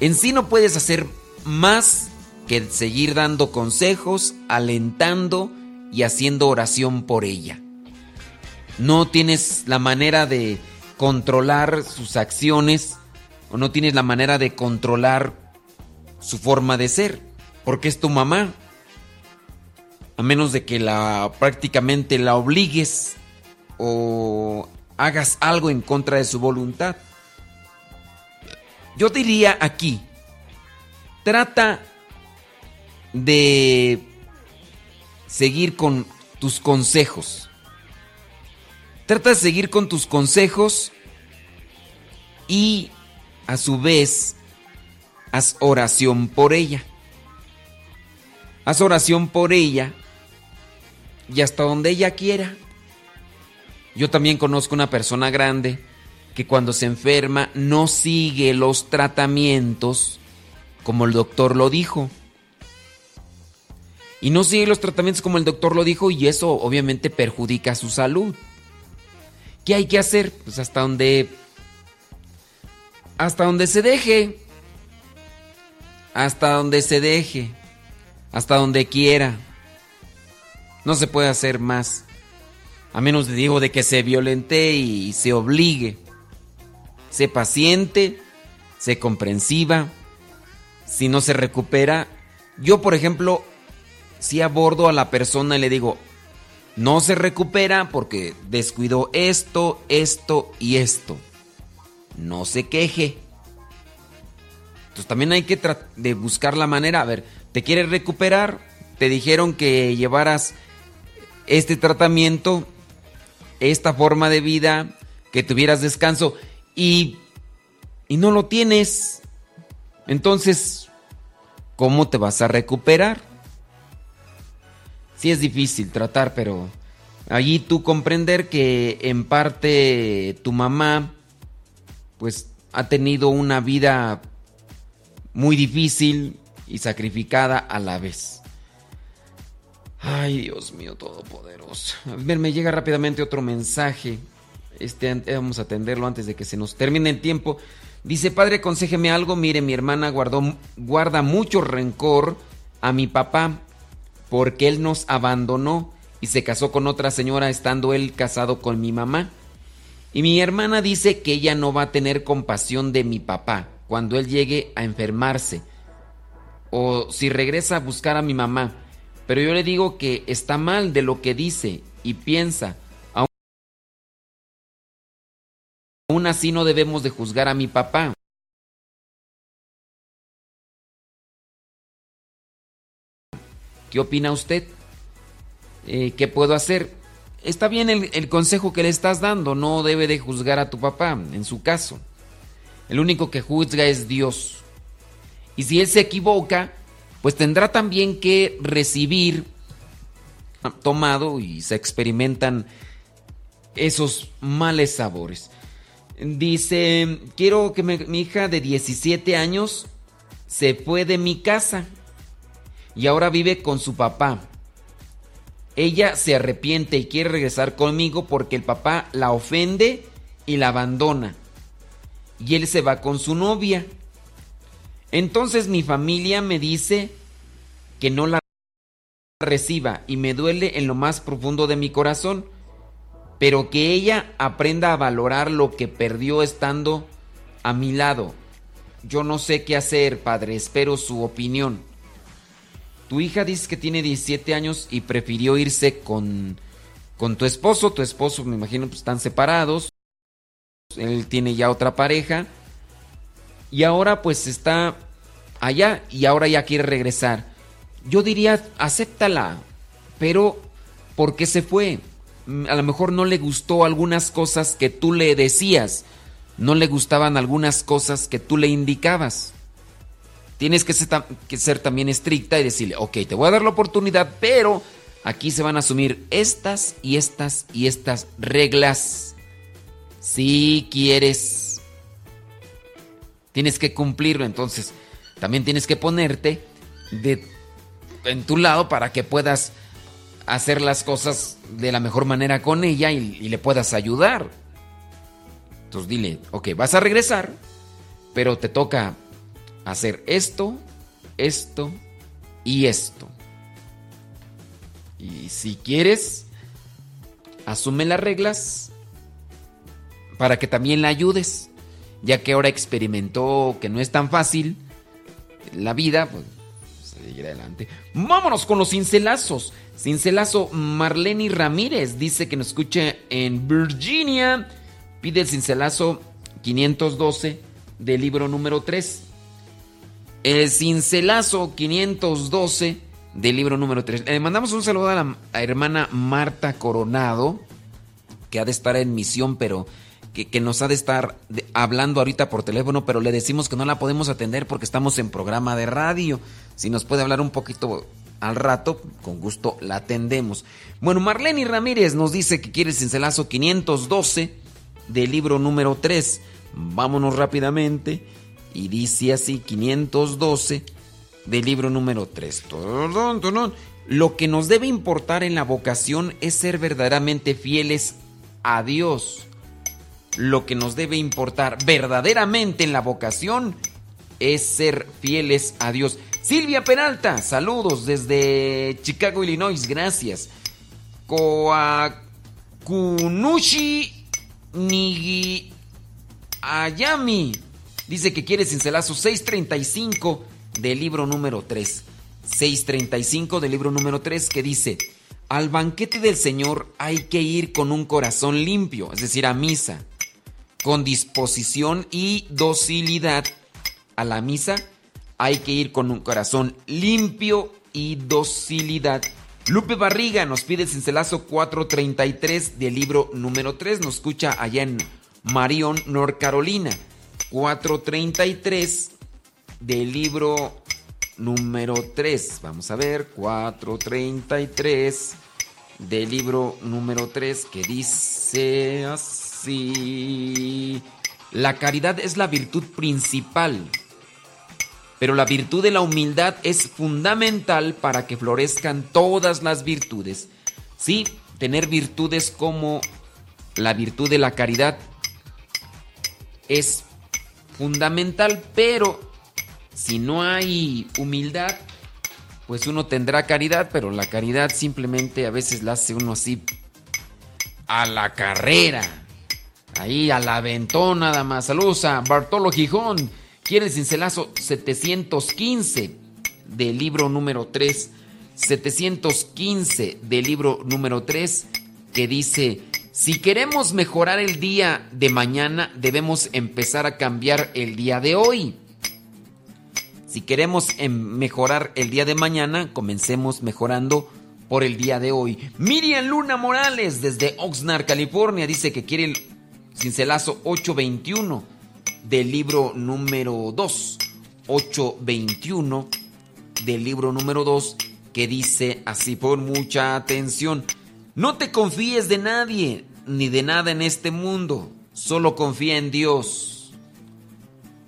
En sí no puedes hacer más que seguir dando consejos, alentando y haciendo oración por ella. No tienes la manera de controlar sus acciones o no tienes la manera de controlar su forma de ser, porque es tu mamá. A menos de que la prácticamente la obligues o hagas algo en contra de su voluntad. Yo diría aquí, trata de seguir con tus consejos. Trata de seguir con tus consejos y a su vez, haz oración por ella. Haz oración por ella y hasta donde ella quiera. Yo también conozco una persona grande que cuando se enferma no sigue los tratamientos como el doctor lo dijo. Y no sigue los tratamientos como el doctor lo dijo y eso obviamente perjudica su salud. ¿Qué hay que hacer? Pues hasta donde hasta donde se deje. Hasta donde se deje. Hasta donde quiera. No se puede hacer más. A menos de digo de que se violente y se obligue. Sé paciente, sé comprensiva. Si no se recupera, yo por ejemplo, si abordo a la persona y le digo, no se recupera porque descuidó esto, esto y esto no se queje. Entonces también hay que de buscar la manera, a ver, ¿te quieres recuperar? Te dijeron que llevaras este tratamiento, esta forma de vida, que tuvieras descanso y, y no lo tienes. Entonces, ¿cómo te vas a recuperar? Sí es difícil tratar, pero allí tú comprender que en parte tu mamá pues ha tenido una vida muy difícil y sacrificada a la vez. Ay, Dios mío todopoderoso. A ver, me llega rápidamente otro mensaje. Este vamos a atenderlo antes de que se nos termine el tiempo. Dice, "Padre, aconsejeme algo. Mire, mi hermana guarda mucho rencor a mi papá porque él nos abandonó y se casó con otra señora estando él casado con mi mamá. Y mi hermana dice que ella no va a tener compasión de mi papá cuando él llegue a enfermarse o si regresa a buscar a mi mamá. Pero yo le digo que está mal de lo que dice y piensa. Aún así no debemos de juzgar a mi papá. ¿Qué opina usted? Eh, ¿Qué puedo hacer? Está bien el, el consejo que le estás dando, no debe de juzgar a tu papá, en su caso. El único que juzga es Dios. Y si él se equivoca, pues tendrá también que recibir tomado y se experimentan esos males sabores. Dice, quiero que mi hija de 17 años se fue de mi casa y ahora vive con su papá. Ella se arrepiente y quiere regresar conmigo porque el papá la ofende y la abandona. Y él se va con su novia. Entonces mi familia me dice que no la reciba y me duele en lo más profundo de mi corazón, pero que ella aprenda a valorar lo que perdió estando a mi lado. Yo no sé qué hacer, padre, espero su opinión. Tu hija dice que tiene 17 años y prefirió irse con, con tu esposo. Tu esposo, me imagino, pues están separados. Él tiene ya otra pareja. Y ahora pues está allá y ahora ya quiere regresar. Yo diría, acéptala. Pero, ¿por qué se fue? Mm, a lo mejor no le gustó algunas cosas que tú le decías. No le gustaban algunas cosas que tú le indicabas. Tienes que ser, también estricta y decirle, ok, te voy a dar la oportunidad, pero aquí se van a asumir estas y estas y estas reglas. Si quieres, tienes que cumplirlo, entonces también tienes que ponerte de, en tu lado para que puedas hacer las cosas de la mejor manera con ella y, y le puedas ayudar. Entonces dile, ok, vas a regresar, pero te toca hacer esto, esto y esto. Y si quieres, asume las reglas para que también la ayudes, ya que ahora experimentó que no es tan fácil la vida, pues seguir adelante. Vámonos con los cincelazos. Cincelazo Marlene Ramírez dice que nos escucha en Virginia. Pide el cincelazo 512 del libro número 3. El cincelazo 512 del libro número 3. Le mandamos un saludo a la hermana Marta Coronado, que ha de estar en misión, pero que, nos ha de estar hablando ahorita por teléfono, pero le decimos que no la podemos atender porque estamos en programa de radio. Si nos puede hablar un poquito al rato, con gusto la atendemos. Bueno, Marlene Ramírez nos dice que quiere el cincelazo 512 del libro número 3. Vámonos rápidamente. Y dice así, 512 del libro número 3. Lo que nos debe importar en la vocación es ser verdaderamente fieles a Dios. Lo que nos debe importar verdaderamente en la vocación es ser fieles a Dios. Silvia Peralta, saludos desde Chicago, Illinois, gracias. Koakunushi Nigi Ayami Dice que quiere cincelazo 635 del libro número 3. 635 del libro número 3 que dice, al banquete del Señor hay que ir con un corazón limpio, es decir, a misa, con disposición y docilidad. A la misa hay que ir con un corazón limpio y docilidad. Lupe Barriga nos pide el cincelazo 433 del libro número 3. Nos escucha allá en Marion, North Carolina. 433 del libro número 3. Vamos a ver, 433 del libro número 3 que dice. La caridad es la virtud principal, pero la virtud de la humildad es fundamental para que florezcan todas las virtudes. Sí, tener virtudes como la virtud de la caridad es fundamental, pero si no hay humildad, pues uno tendrá caridad, pero la caridad simplemente a veces la hace uno así a la carrera. Ahí a la aventón nada más. Saludos a Bartolo Gijón. Quiere el cincelazo 715 del libro número 3. 715 del libro número 3 que dice, si queremos mejorar el día de mañana, debemos empezar a cambiar el día de hoy. Si queremos em, mejorar el día de mañana, comencemos mejorando por el día de hoy. Miriam Luna Morales desde Oxnard, California, dice que quiere cincelazo 821 del libro número 2. 821 del libro número 2 que dice así, por mucha atención. No te confíes de nadie ni de nada en este mundo, solo confía en Dios.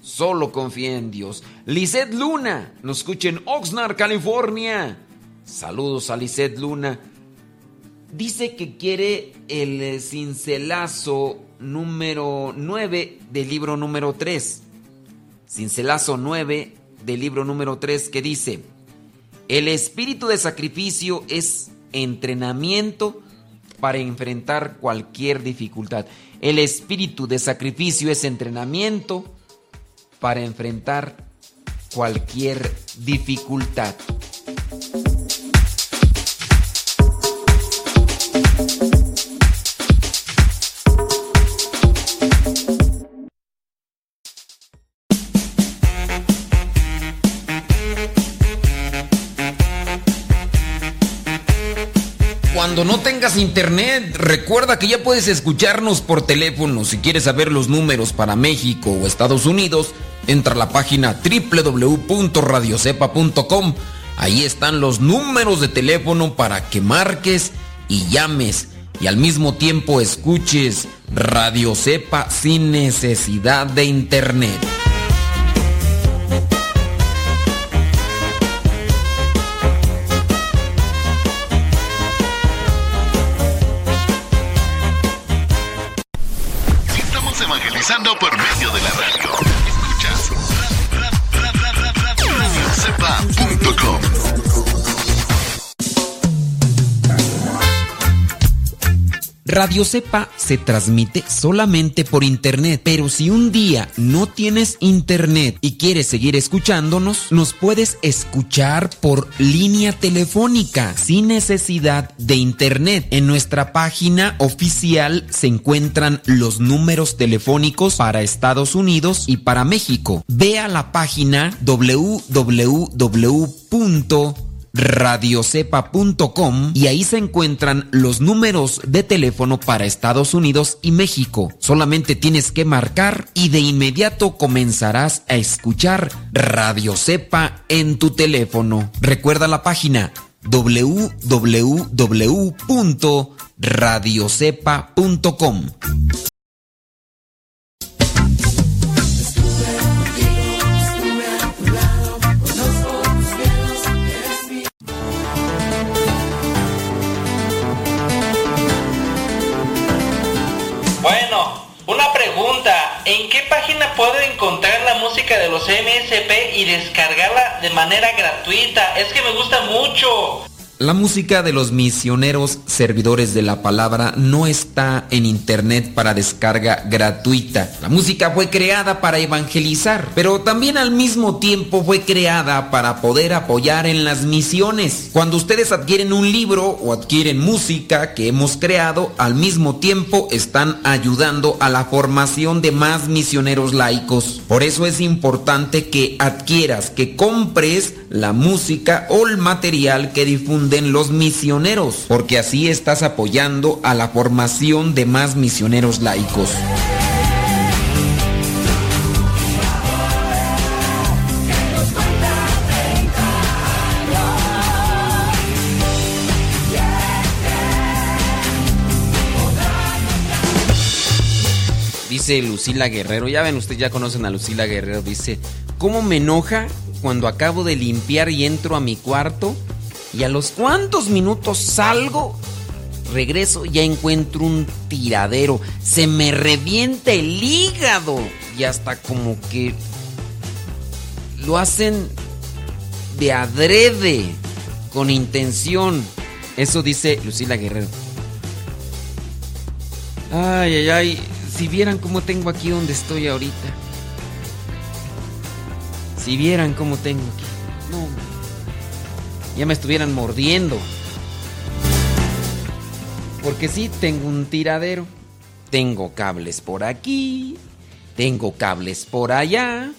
Solo confía en Dios. Lisette Luna, nos escucha en Oxnard, California. Saludos a Lisette Luna. Dice que quiere el cincelazo número 9 del libro número 3. Cincelazo 9 del libro número 3 que dice, el espíritu de sacrificio es entrenamiento para enfrentar cualquier dificultad. El espíritu de sacrificio es entrenamiento para enfrentar cualquier dificultad. Cuando no tengas internet, recuerda que ya puedes escucharnos por teléfono. Si quieres saber los números para México o Estados Unidos, entra a la página www.radiocepa.com. Ahí están los números de teléfono para que marques y llames y al mismo tiempo escuches Radio Cepa sin necesidad de internet. Radio Cepa se transmite solamente por internet, pero si un día no tienes internet y quieres seguir escuchándonos, nos puedes escuchar por línea telefónica sin necesidad de internet. En nuestra página oficial se encuentran los números telefónicos para Estados Unidos y para México. Ve a la página www radiocepa.com y ahí se encuentran los números de teléfono para Estados Unidos y México. Solamente tienes que marcar y de inmediato comenzarás a escuchar Radio Cepa en tu teléfono. Recuerda la página www.radiocepa.com. encontrar la música de los MSP y descargarla de manera gratuita? Es que me gusta mucho. La música de los misioneros servidores de la palabra no está en internet para descarga gratuita. La música fue creada para evangelizar, pero también al mismo tiempo fue creada para poder apoyar en las misiones. Cuando ustedes adquieren un libro o adquieren música que hemos creado, al mismo tiempo están ayudando a la formación de más misioneros laicos. Por eso es importante que adquieras, que compres la música o el material que difunden los misioneros, porque así estás apoyando a la formación de más misioneros laicos. Dice Lucila Guerrero, ya ven, ustedes ya conocen a Lucila Guerrero, dice, ¿cómo me enoja cuando acabo de limpiar y entro a mi cuarto y a los cuantos minutos salgo, regreso, ya encuentro un tiradero. Se me revienta el hígado. Y hasta como que lo hacen de adrede. con intención. Eso dice Lucila Guerrero. Ay, ay, ay. Si vieran cómo tengo aquí donde estoy ahorita. Si vieran cómo tengo aquí. No. Ya me estuvieran mordiendo. Porque sí, tengo un tiradero. Tengo cables por aquí. Tengo cables por allá.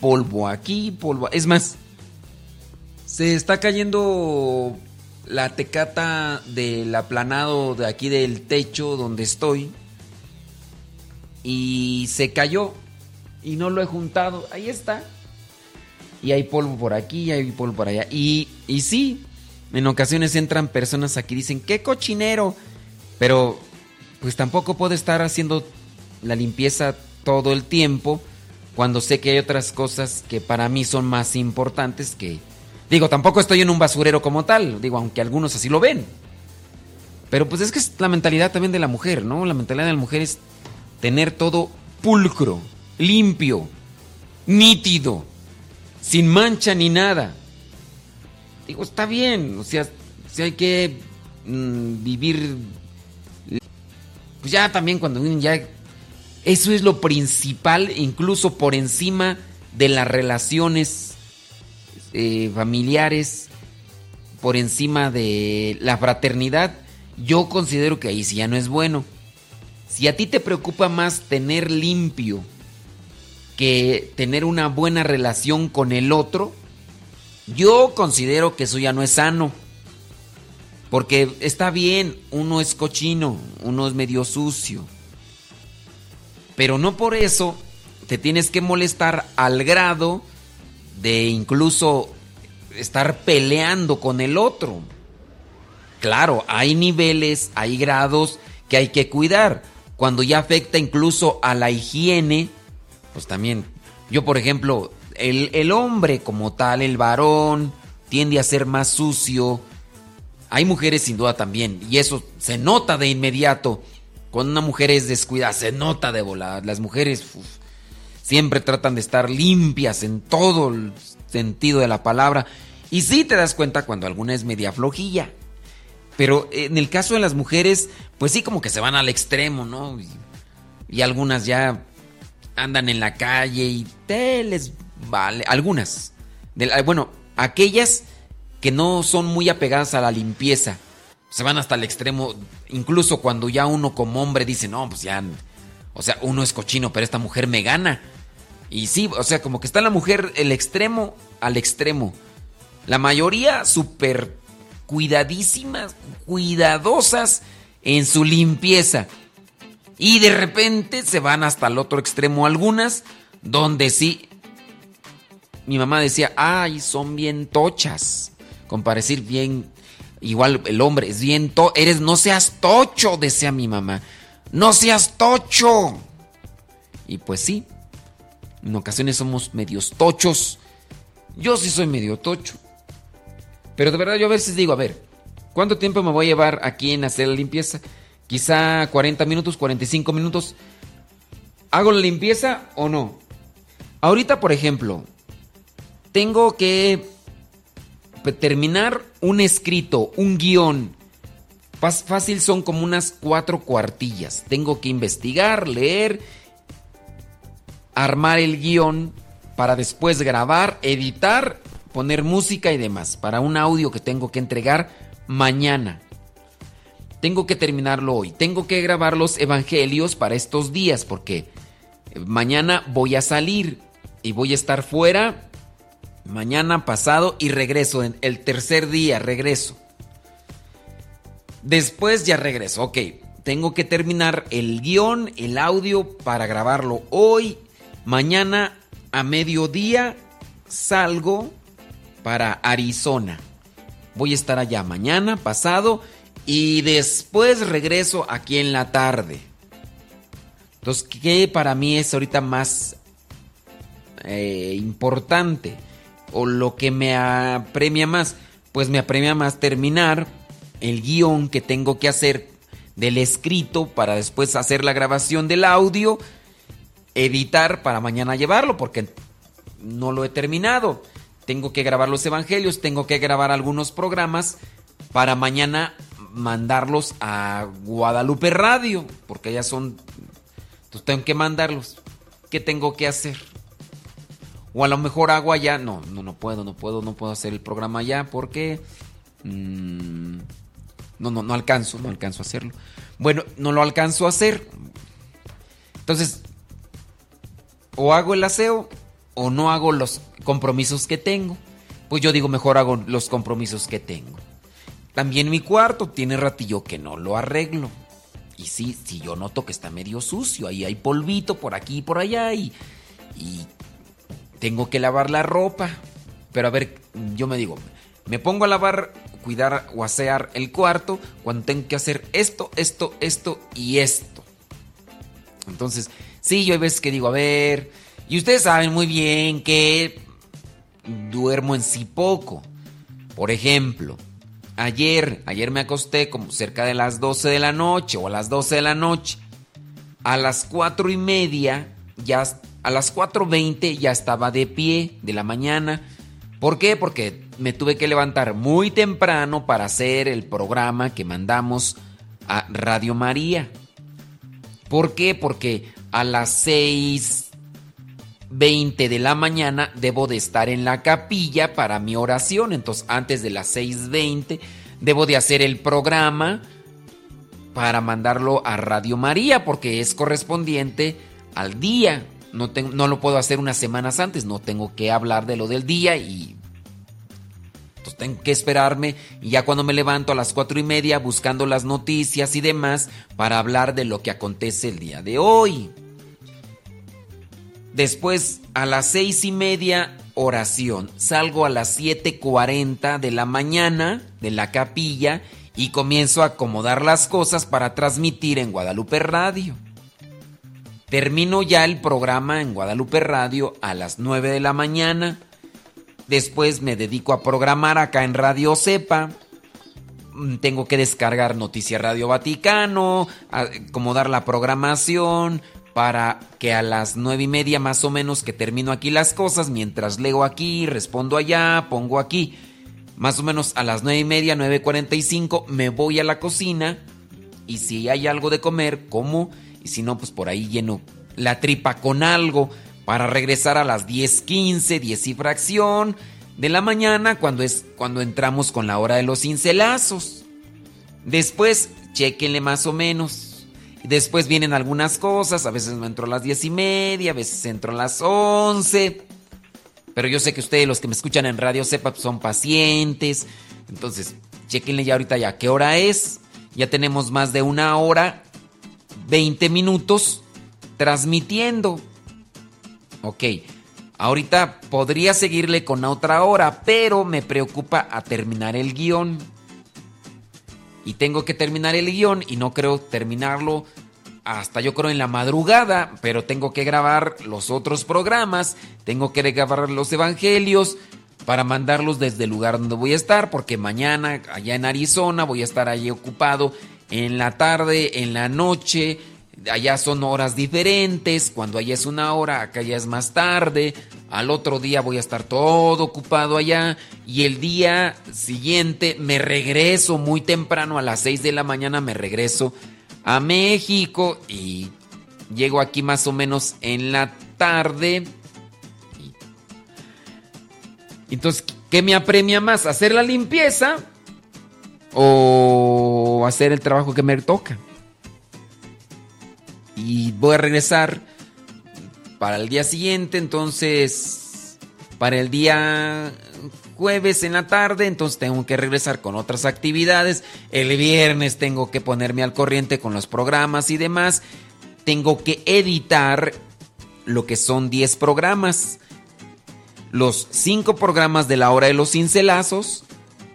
Polvo aquí, polvo. Es más, se está cayendo la tecata del aplanado de aquí del techo donde estoy. Y se cayó. Y no lo he juntado. Ahí está. Y hay polvo por aquí, y hay polvo por allá. Y, y sí, en ocasiones entran personas aquí y dicen, ¡qué cochinero! Pero pues tampoco puedo estar haciendo la limpieza todo el tiempo cuando sé que hay otras cosas que para mí son más importantes que... Digo, tampoco estoy en un basurero como tal, digo, aunque algunos así lo ven. Pero pues es que es la mentalidad también de la mujer, ¿no? La mentalidad de la mujer es tener todo pulcro, limpio, nítido, sin mancha ni nada. Digo, está bien, o sea, si hay que mm, vivir pues ya también cuando ya eso es lo principal, incluso por encima de las relaciones eh, familiares, por encima de la fraternidad, yo considero que ahí sí ya no es bueno. Si a ti te preocupa más tener limpio que tener una buena relación con el otro, yo considero que eso ya no es sano. Porque está bien, uno es cochino, uno es medio sucio. Pero no por eso te tienes que molestar al grado de incluso estar peleando con el otro. Claro, hay niveles, hay grados que hay que cuidar. Cuando ya afecta incluso a la higiene, pues también, yo por ejemplo, el, el hombre como tal, el varón, tiende a ser más sucio, hay mujeres sin duda también, y eso se nota de inmediato. Cuando una mujer es descuidada, se nota de volada. Las mujeres siempre tratan de estar limpias en todo el sentido de la palabra. Y sí te das cuenta cuando alguna es media flojilla. Pero en el caso de las mujeres, pues sí como que se van al extremo, ¿no? Y, algunas ya andan en la calle y te les vale. Algunas. bueno, aquellas que no son muy apegadas a la limpieza. Se van hasta el extremo, incluso cuando ya uno como hombre dice, no, pues ya, o sea, uno es cochino, pero esta mujer me gana. Y sí, o sea, como que está la mujer el extremo al extremo. La mayoría súper cuidadísimas, cuidadosas en su limpieza. Y de repente se van hasta el otro extremo algunas, donde sí, mi mamá decía, ay, son bien tochas con parecer bien, igual el hombre es bien, to eres, no seas tocho, decía mi mamá, no seas tocho. Y pues sí, en ocasiones somos medios tochos. Yo sí soy medio tocho. Pero de verdad yo a veces digo, a ver, ¿cuánto tiempo me voy a llevar aquí en hacer la limpieza? Quizá 40 minutos, 45 minutos. ¿Hago la limpieza o no? Ahorita, por ejemplo, tengo que terminar un escrito, un guion, fácil son como unas cuatro cuartillas. Tengo que investigar, leer, armar el guion para después grabar, editar, poner música y demás. Para un audio que tengo que entregar mañana. Tengo que terminarlo hoy. Tengo que grabar los evangelios para estos días porque mañana voy a salir y voy a estar fuera mañana pasado y regreso. En el tercer día regreso. Después ya regreso. Ok, tengo que terminar el guion, el audio para grabarlo hoy. Mañana a mediodía salgo para Arizona. Voy a estar allá mañana, pasado, y después regreso aquí en la tarde. Entonces, ¿qué para mí es ahorita más eh, importante? o lo que me apremia más? Pues me apremia más terminar el guion que tengo que hacer del escrito para después hacer la grabación del audio, editar para mañana llevarlo porque no lo he terminado. tengo que grabar los evangelios, tengo que grabar algunos programas para mañana mandarlos a Guadalupe Radio, porque ya son... Entonces tengo que mandarlos. ¿Qué tengo que hacer? O a lo mejor hago allá. No, no, no puedo, no puedo, no puedo hacer el programa allá porque... Mm, no, no, no alcanzo, no alcanzo a hacerlo. Bueno, no lo alcanzo a hacer. Entonces, o hago el aseo o no hago los compromisos que tengo. Pues yo digo, mejor hago los compromisos que tengo. También mi cuarto tiene ratillo que no lo arreglo. Y sí, si yo noto que está medio sucio, ahí hay polvito por aquí y por allá y, y tengo que lavar la ropa. Pero a ver, yo me digo, me pongo a lavar, cuidar o asear el cuarto cuando tengo que hacer esto, esto, esto y esto. Entonces, sí, yo hay veces que digo, a ver, y ustedes saben muy bien que duermo en sí poco. Por ejemplo, ayer, ayer me acosté como cerca de las 12 de la noche o a las 12 de la noche. A las 4 y media, ya, a las 4.20 ya estaba de pie de la mañana. ¿Por qué? Porque me tuve que levantar muy temprano para hacer el programa que mandamos a Radio María. ¿Por qué? Porque a las 6.20 de la mañana debo de estar en la capilla para mi oración. Entonces antes de las 6.20 debo de hacer el programa para mandarlo a Radio María porque es correspondiente al día. No, lo puedo hacer unas semanas antes, no tengo que hablar de lo del día y pues tengo que esperarme y ya cuando me levanto a las cuatro y media buscando las noticias y demás para hablar de lo que acontece el día de hoy. Después a las seis y media oración. Salgo a las 7.40 de la mañana de la capilla y comienzo a acomodar las cosas para transmitir en Guadalupe Radio. Termino ya el programa en Guadalupe Radio a las 9 de la mañana. Después me dedico a programar acá en Radio Cepa. Mm, tengo que descargar Noticia Radio Vaticano, acomodar la programación para que a las nueve y media más o menos que termino aquí las cosas, mientras leo aquí, respondo allá, pongo aquí. Más o menos a las nueve y media, 9.45 me voy a la cocina y si hay algo de comer, como y si no, pues por ahí lleno la tripa con algo para regresar a las 10:15, 10 y fracción de la mañana cuando es cuando entramos con la hora de los cincelazos. Después, chequenle más o menos. Después vienen algunas cosas, a veces me entro a las 10 y media, a veces entro a las 11. Pero yo sé que ustedes, los que me escuchan en Radio Sepa, pues, son pacientes. Entonces, chequenle ya ahorita ya qué hora es. Ya tenemos más de una hora 20 minutos transmitiendo. Ok, ahorita podría seguirle con otra hora, pero me preocupa a terminar el guion. Y tengo que terminar el guion y no creo terminarlo hasta yo creo en la madrugada, pero tengo que grabar los otros programas, tengo que grabar los evangelios para mandarlos desde el lugar donde voy a estar, porque mañana allá en Arizona voy a estar allí ocupado en la tarde, en la noche, allá son horas diferentes, cuando allá es una hora, acá ya es más tarde, al otro día voy a estar todo ocupado allá y el día siguiente me regreso muy temprano, a las 6 de la mañana me regreso a México y llego aquí más o menos en la tarde. Entonces, ¿qué me apremia más? ¿Hacer la limpieza o hacer el trabajo que me toca? Y voy a regresar para el día siguiente, entonces para el día jueves en la tarde, entonces tengo que regresar con otras actividades. El viernes tengo que ponerme al corriente con los programas y demás. Tengo que editar lo que son 10 programas. Los 5 programas de la hora de los cincelazos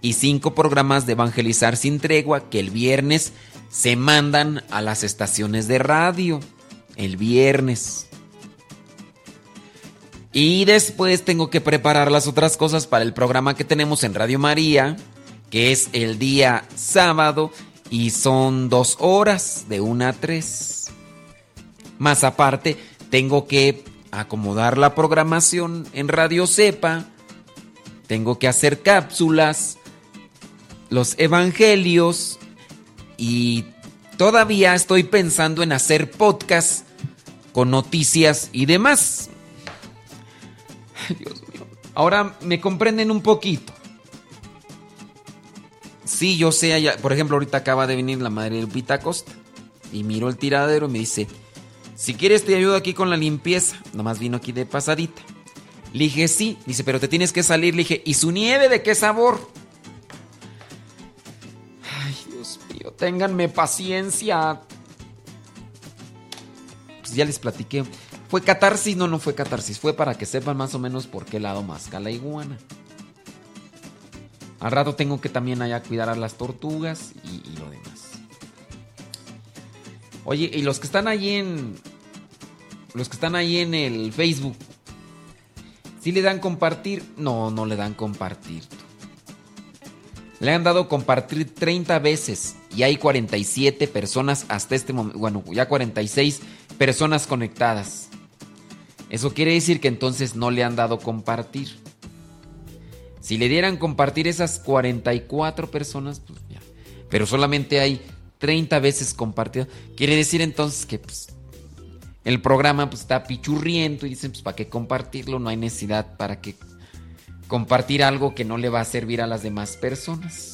y 5 programas de evangelizar sin tregua que el viernes se mandan a las estaciones de radio el viernes. Y después tengo que preparar las otras cosas para el programa que tenemos en Radio María, que es el día sábado y son dos horas de una a tres. Más aparte, tengo que acomodar la programación en Radio Cepa tengo que hacer cápsulas, los evangelios y todavía estoy pensando en hacer podcast con noticias y demás. Dios mío. Ahora me comprenden un poquito. Sí, yo sé, por ejemplo, ahorita acaba de venir la madre de Lupita Costa y miro el tiradero y me dice, si quieres te ayudo aquí con la limpieza. Nomás vino aquí de pasadita. Le dije, sí. Dice, pero te tienes que salir. Le dije, ¿y su nieve de qué sabor? Ténganme paciencia. Pues ya les platiqué. ¿Fue catarsis? No, no fue catarsis. Fue para que sepan más o menos por qué lado masca la iguana. Al rato tengo que también allá cuidar a las tortugas y, lo demás. Oye, y los que están ahí en. Los que están ahí en el Facebook. ¿Sí le dan compartir? No, no le dan compartir. Le han dado compartir 30 veces y hay 47 personas hasta este momento. Bueno, ya 46 personas conectadas. Eso quiere decir que entonces no le han dado compartir. Si le dieran compartir esas 44 personas, pues ya. Pero solamente hay 30 veces compartido. Quiere decir entonces que pues, el programa pues, está pichurriento y dicen, pues, ¿para qué compartirlo? No hay necesidad para que compartir algo que no le va a servir a las demás personas.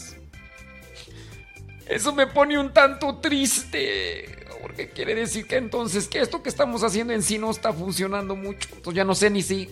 Eso me pone un tanto triste. Porque quiere decir que entonces que esto que estamos haciendo en sí no está funcionando mucho. Entonces ya no sé ni si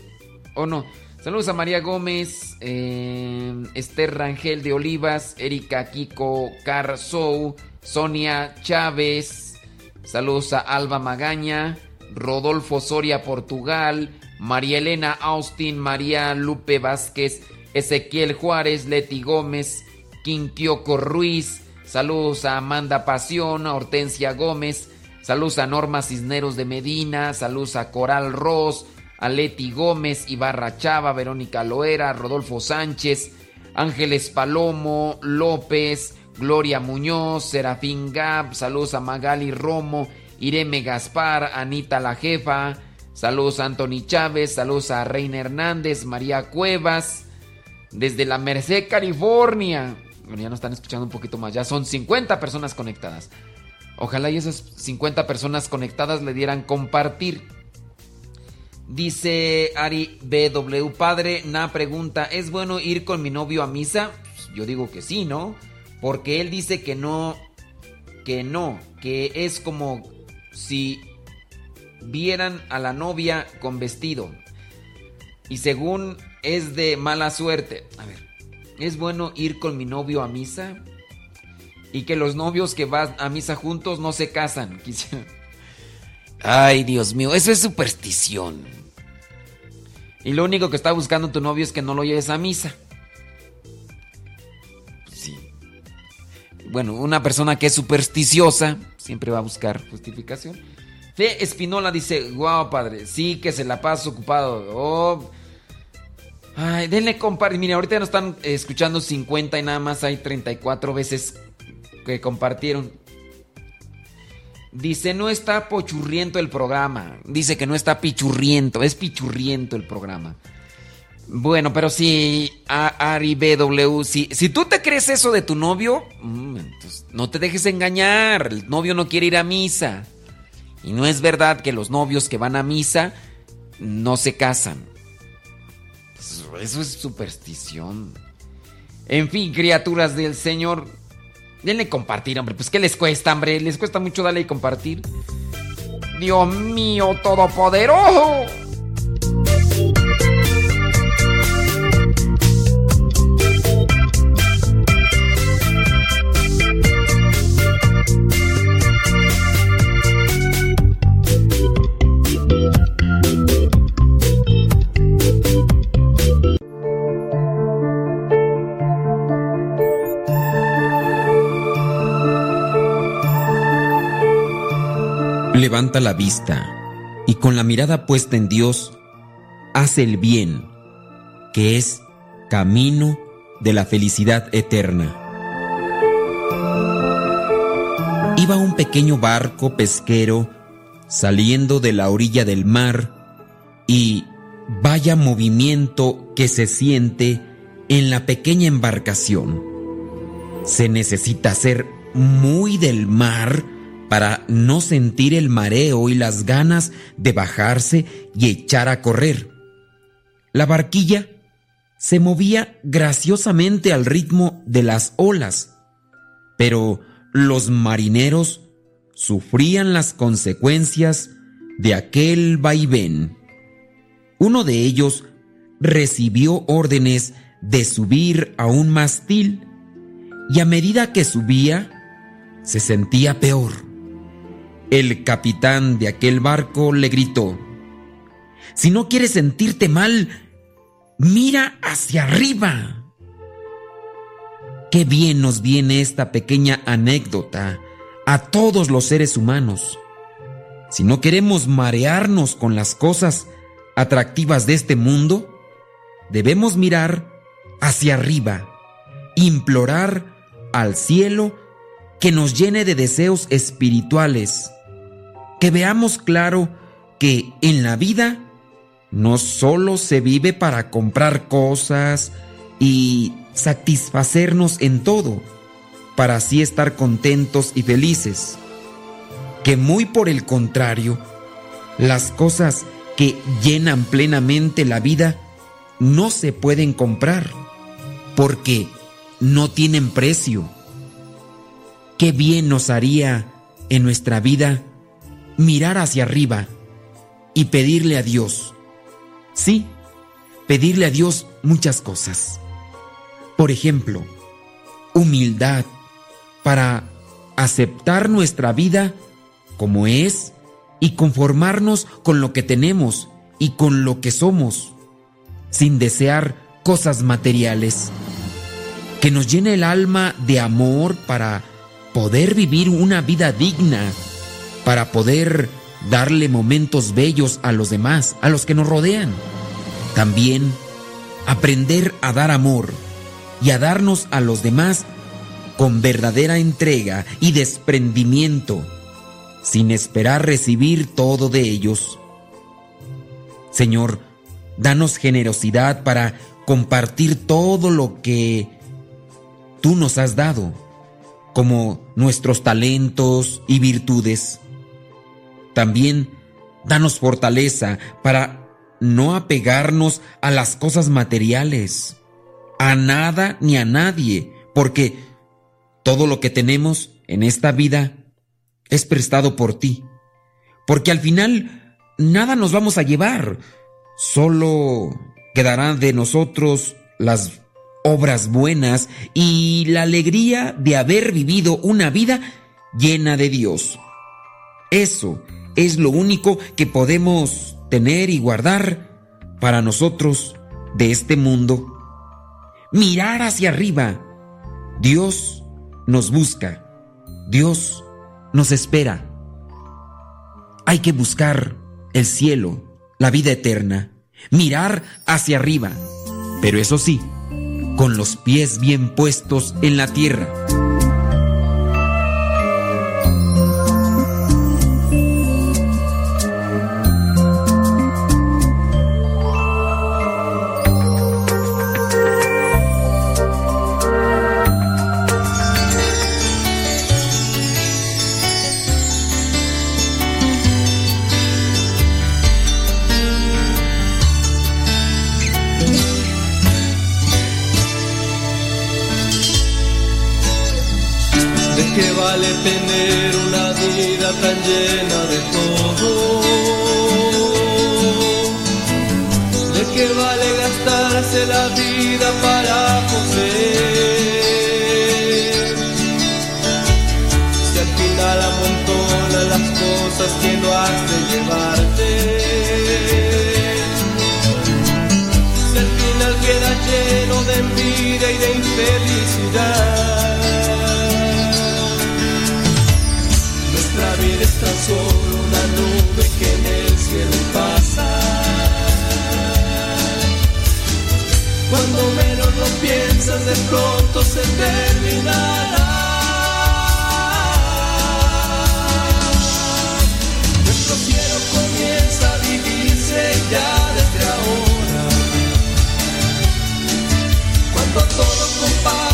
o no. Saludos a María Gómez, eh, Esther Rangel de Olivas, Erika Kiko Carzou, Sonia Chávez. Saludos a Alba Magaña, Rodolfo Soria Portugal, María Elena Austin, María Lupe Vázquez, Ezequiel Juárez, Leti Gómez, Quinquioco Ruiz. Saludos a Amanda Pasión, a Hortensia Gómez. Saludos a Norma Cisneros de Medina. Saludos a Coral Ross, a Leti Gómez, Ibarra Chava, Verónica Loera, Rodolfo Sánchez, Ángeles Palomo, López, Gloria Muñoz, Serafín Gab. Saludos a Magali Romo, Irene Gaspar, Anita la Jefa. Saludos a Anthony Chávez. Saludos a Reina Hernández, María Cuevas. Desde la Merced, California. Bueno, ya nos están escuchando un poquito más. Ya son 50 personas conectadas. Ojalá y esas 50 personas conectadas le dieran compartir. Dice Ari BW Padre, na pregunta, ¿es bueno ir con mi novio a misa? Pues, yo digo que sí, ¿no? Porque él dice que no, que no, que es como si vieran a la novia con vestido. Y según es de mala suerte. A ver, ¿es bueno ir con mi novio a misa? Y que los novios que van a misa juntos no se casan. *laughs* Ay, Dios mío, eso es superstición. Y lo único que está buscando tu novio es que no lo lleves a misa. Sí. Bueno, una persona que es supersticiosa siempre va a buscar justificación. Fe Espinola dice, wow, padre, sí que se la pasa ocupado. Oh. Ay, denle compartir. Mire, ahorita nos están escuchando 50 y nada más hay 34 veces que compartieron. Dice, no está pochurriento el programa. Dice que no está pichurriento, es pichurriento el programa. Bueno, pero si a- Ari BW, si, si tú te crees eso de tu novio, mm, no te dejes engañar. El novio no quiere ir a misa. Y no es verdad que los novios que van a misa no se casan. Eso- es superstición. En fin, criaturas del Señor, denle compartir, hombre. Pues, ¿qué les cuesta, hombre? Les cuesta mucho darle y compartir. Dios mío, todopoderoso. La vista y con la mirada puesta en Dios, hace el bien, que es camino de la felicidad eterna. Iba un pequeño barco pesquero saliendo de la orilla del mar y vaya movimiento que se siente en la pequeña embarcación. Se necesita ser muy del mar para no sentir el mareo y las ganas de bajarse y echar a correr. La barquilla se movía graciosamente al ritmo de las olas, pero los marineros sufrían las consecuencias de aquel vaivén. Uno de ellos recibió órdenes de subir a un mastil y a medida que subía, se sentía peor. El capitán de aquel barco le gritó, Si no quieres sentirte mal, mira hacia arriba. Qué bien nos viene esta pequeña anécdota a todos los seres humanos. Si no queremos marearnos con las cosas atractivas de este mundo, debemos mirar hacia arriba, implorar al cielo que nos llene de deseos espirituales, que veamos claro que en la vida no solo se vive para comprar cosas y satisfacernos en todo, para así estar contentos y felices, que muy por el contrario, las cosas que llenan plenamente la vida no se pueden comprar, porque no tienen precio. Qué bien nos haría en nuestra vida mirar hacia arriba y pedirle a Dios. Sí, pedirle a Dios muchas cosas. Por ejemplo, humildad para aceptar nuestra vida como es y conformarnos con lo que tenemos y con lo que somos, sin desear cosas materiales. Que nos llene el alma de amor para poder vivir una vida digna, para poder darle momentos bellos a los demás, a los que nos rodean. También aprender a dar amor y a darnos a los demás con verdadera entrega y desprendimiento, sin esperar recibir todo de ellos. Señor, danos generosidad para compartir todo lo que tú nos has dado como nuestros talentos y virtudes. También danos fortaleza para no apegarnos a las cosas materiales, a nada ni a nadie, porque todo lo que tenemos en esta vida es prestado por ti. Porque al final nada nos vamos a llevar, solo quedarán de nosotros las obras buenas y la alegría de haber vivido una vida llena de Dios. Eso es lo único que podemos tener y guardar para nosotros de este mundo. Mirar hacia arriba. Dios nos busca. Dios nos espera. Hay que buscar el cielo, la vida eterna. Mirar hacia arriba. Pero eso sí, con los pies bien puestos en la tierra. vale tener una vida tan llena de todo? ¿De qué vale gastarse la vida para poseer? Si al final amontona las cosas que no has de llevarte. Si al final queda lleno de envidia y de infelicidad. eres tan solo una nube que en el cielo pasa. Cuando menos lo piensas, de pronto se terminará. Nuestro cielo comienza a vivirse ya desde ahora. Cuando todo compara.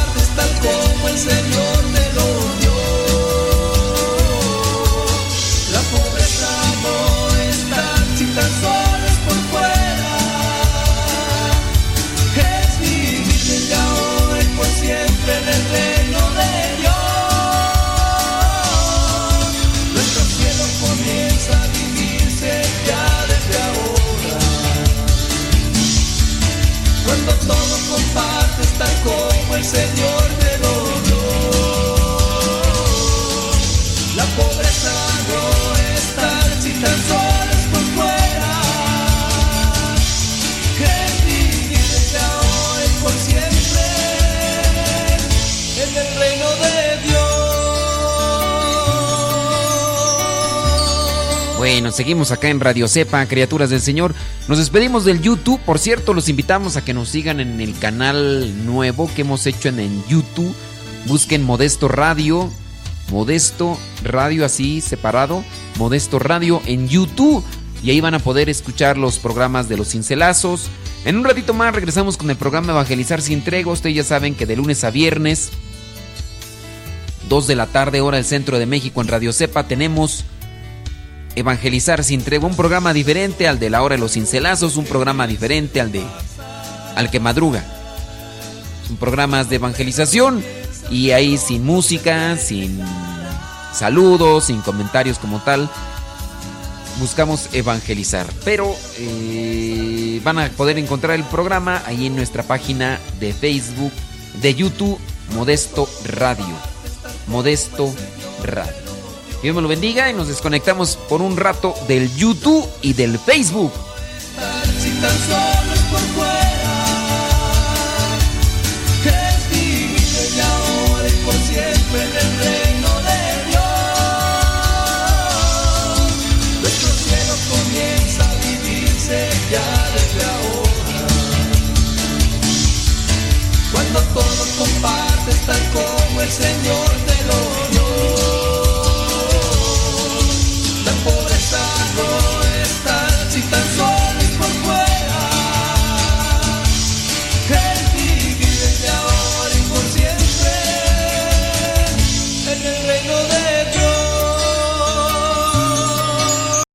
Seguimos acá en Radio Cepa, criaturas del Señor. Nos despedimos del YouTube. Por cierto, los invitamos a que nos sigan en el canal nuevo que hemos hecho en, en YouTube. Busquen Modesto Radio. Modesto Radio así separado. Modesto Radio en YouTube. Y ahí van a poder escuchar los programas de los cincelazos. En un ratito más regresamos con el programa Evangelizar sin tregua. Ustedes ya saben que de lunes a viernes, 2 de la tarde, hora del centro de México en Radio Cepa, tenemos Evangelizar sin tregua, un programa diferente al de la hora de los cincelazos, un programa diferente al de al que madruga. Son programas de evangelización y ahí sin música, sin saludos, sin comentarios como tal. Buscamos evangelizar, pero eh, van a poder encontrar el programa ahí en nuestra página de Facebook, de YouTube, Modesto Radio. Modesto Radio. Dios me lo bendiga y nos desconectamos por un rato del YouTube y del Facebook. Cuando todos comparten tal como el Señor te lo. esto está si tan solo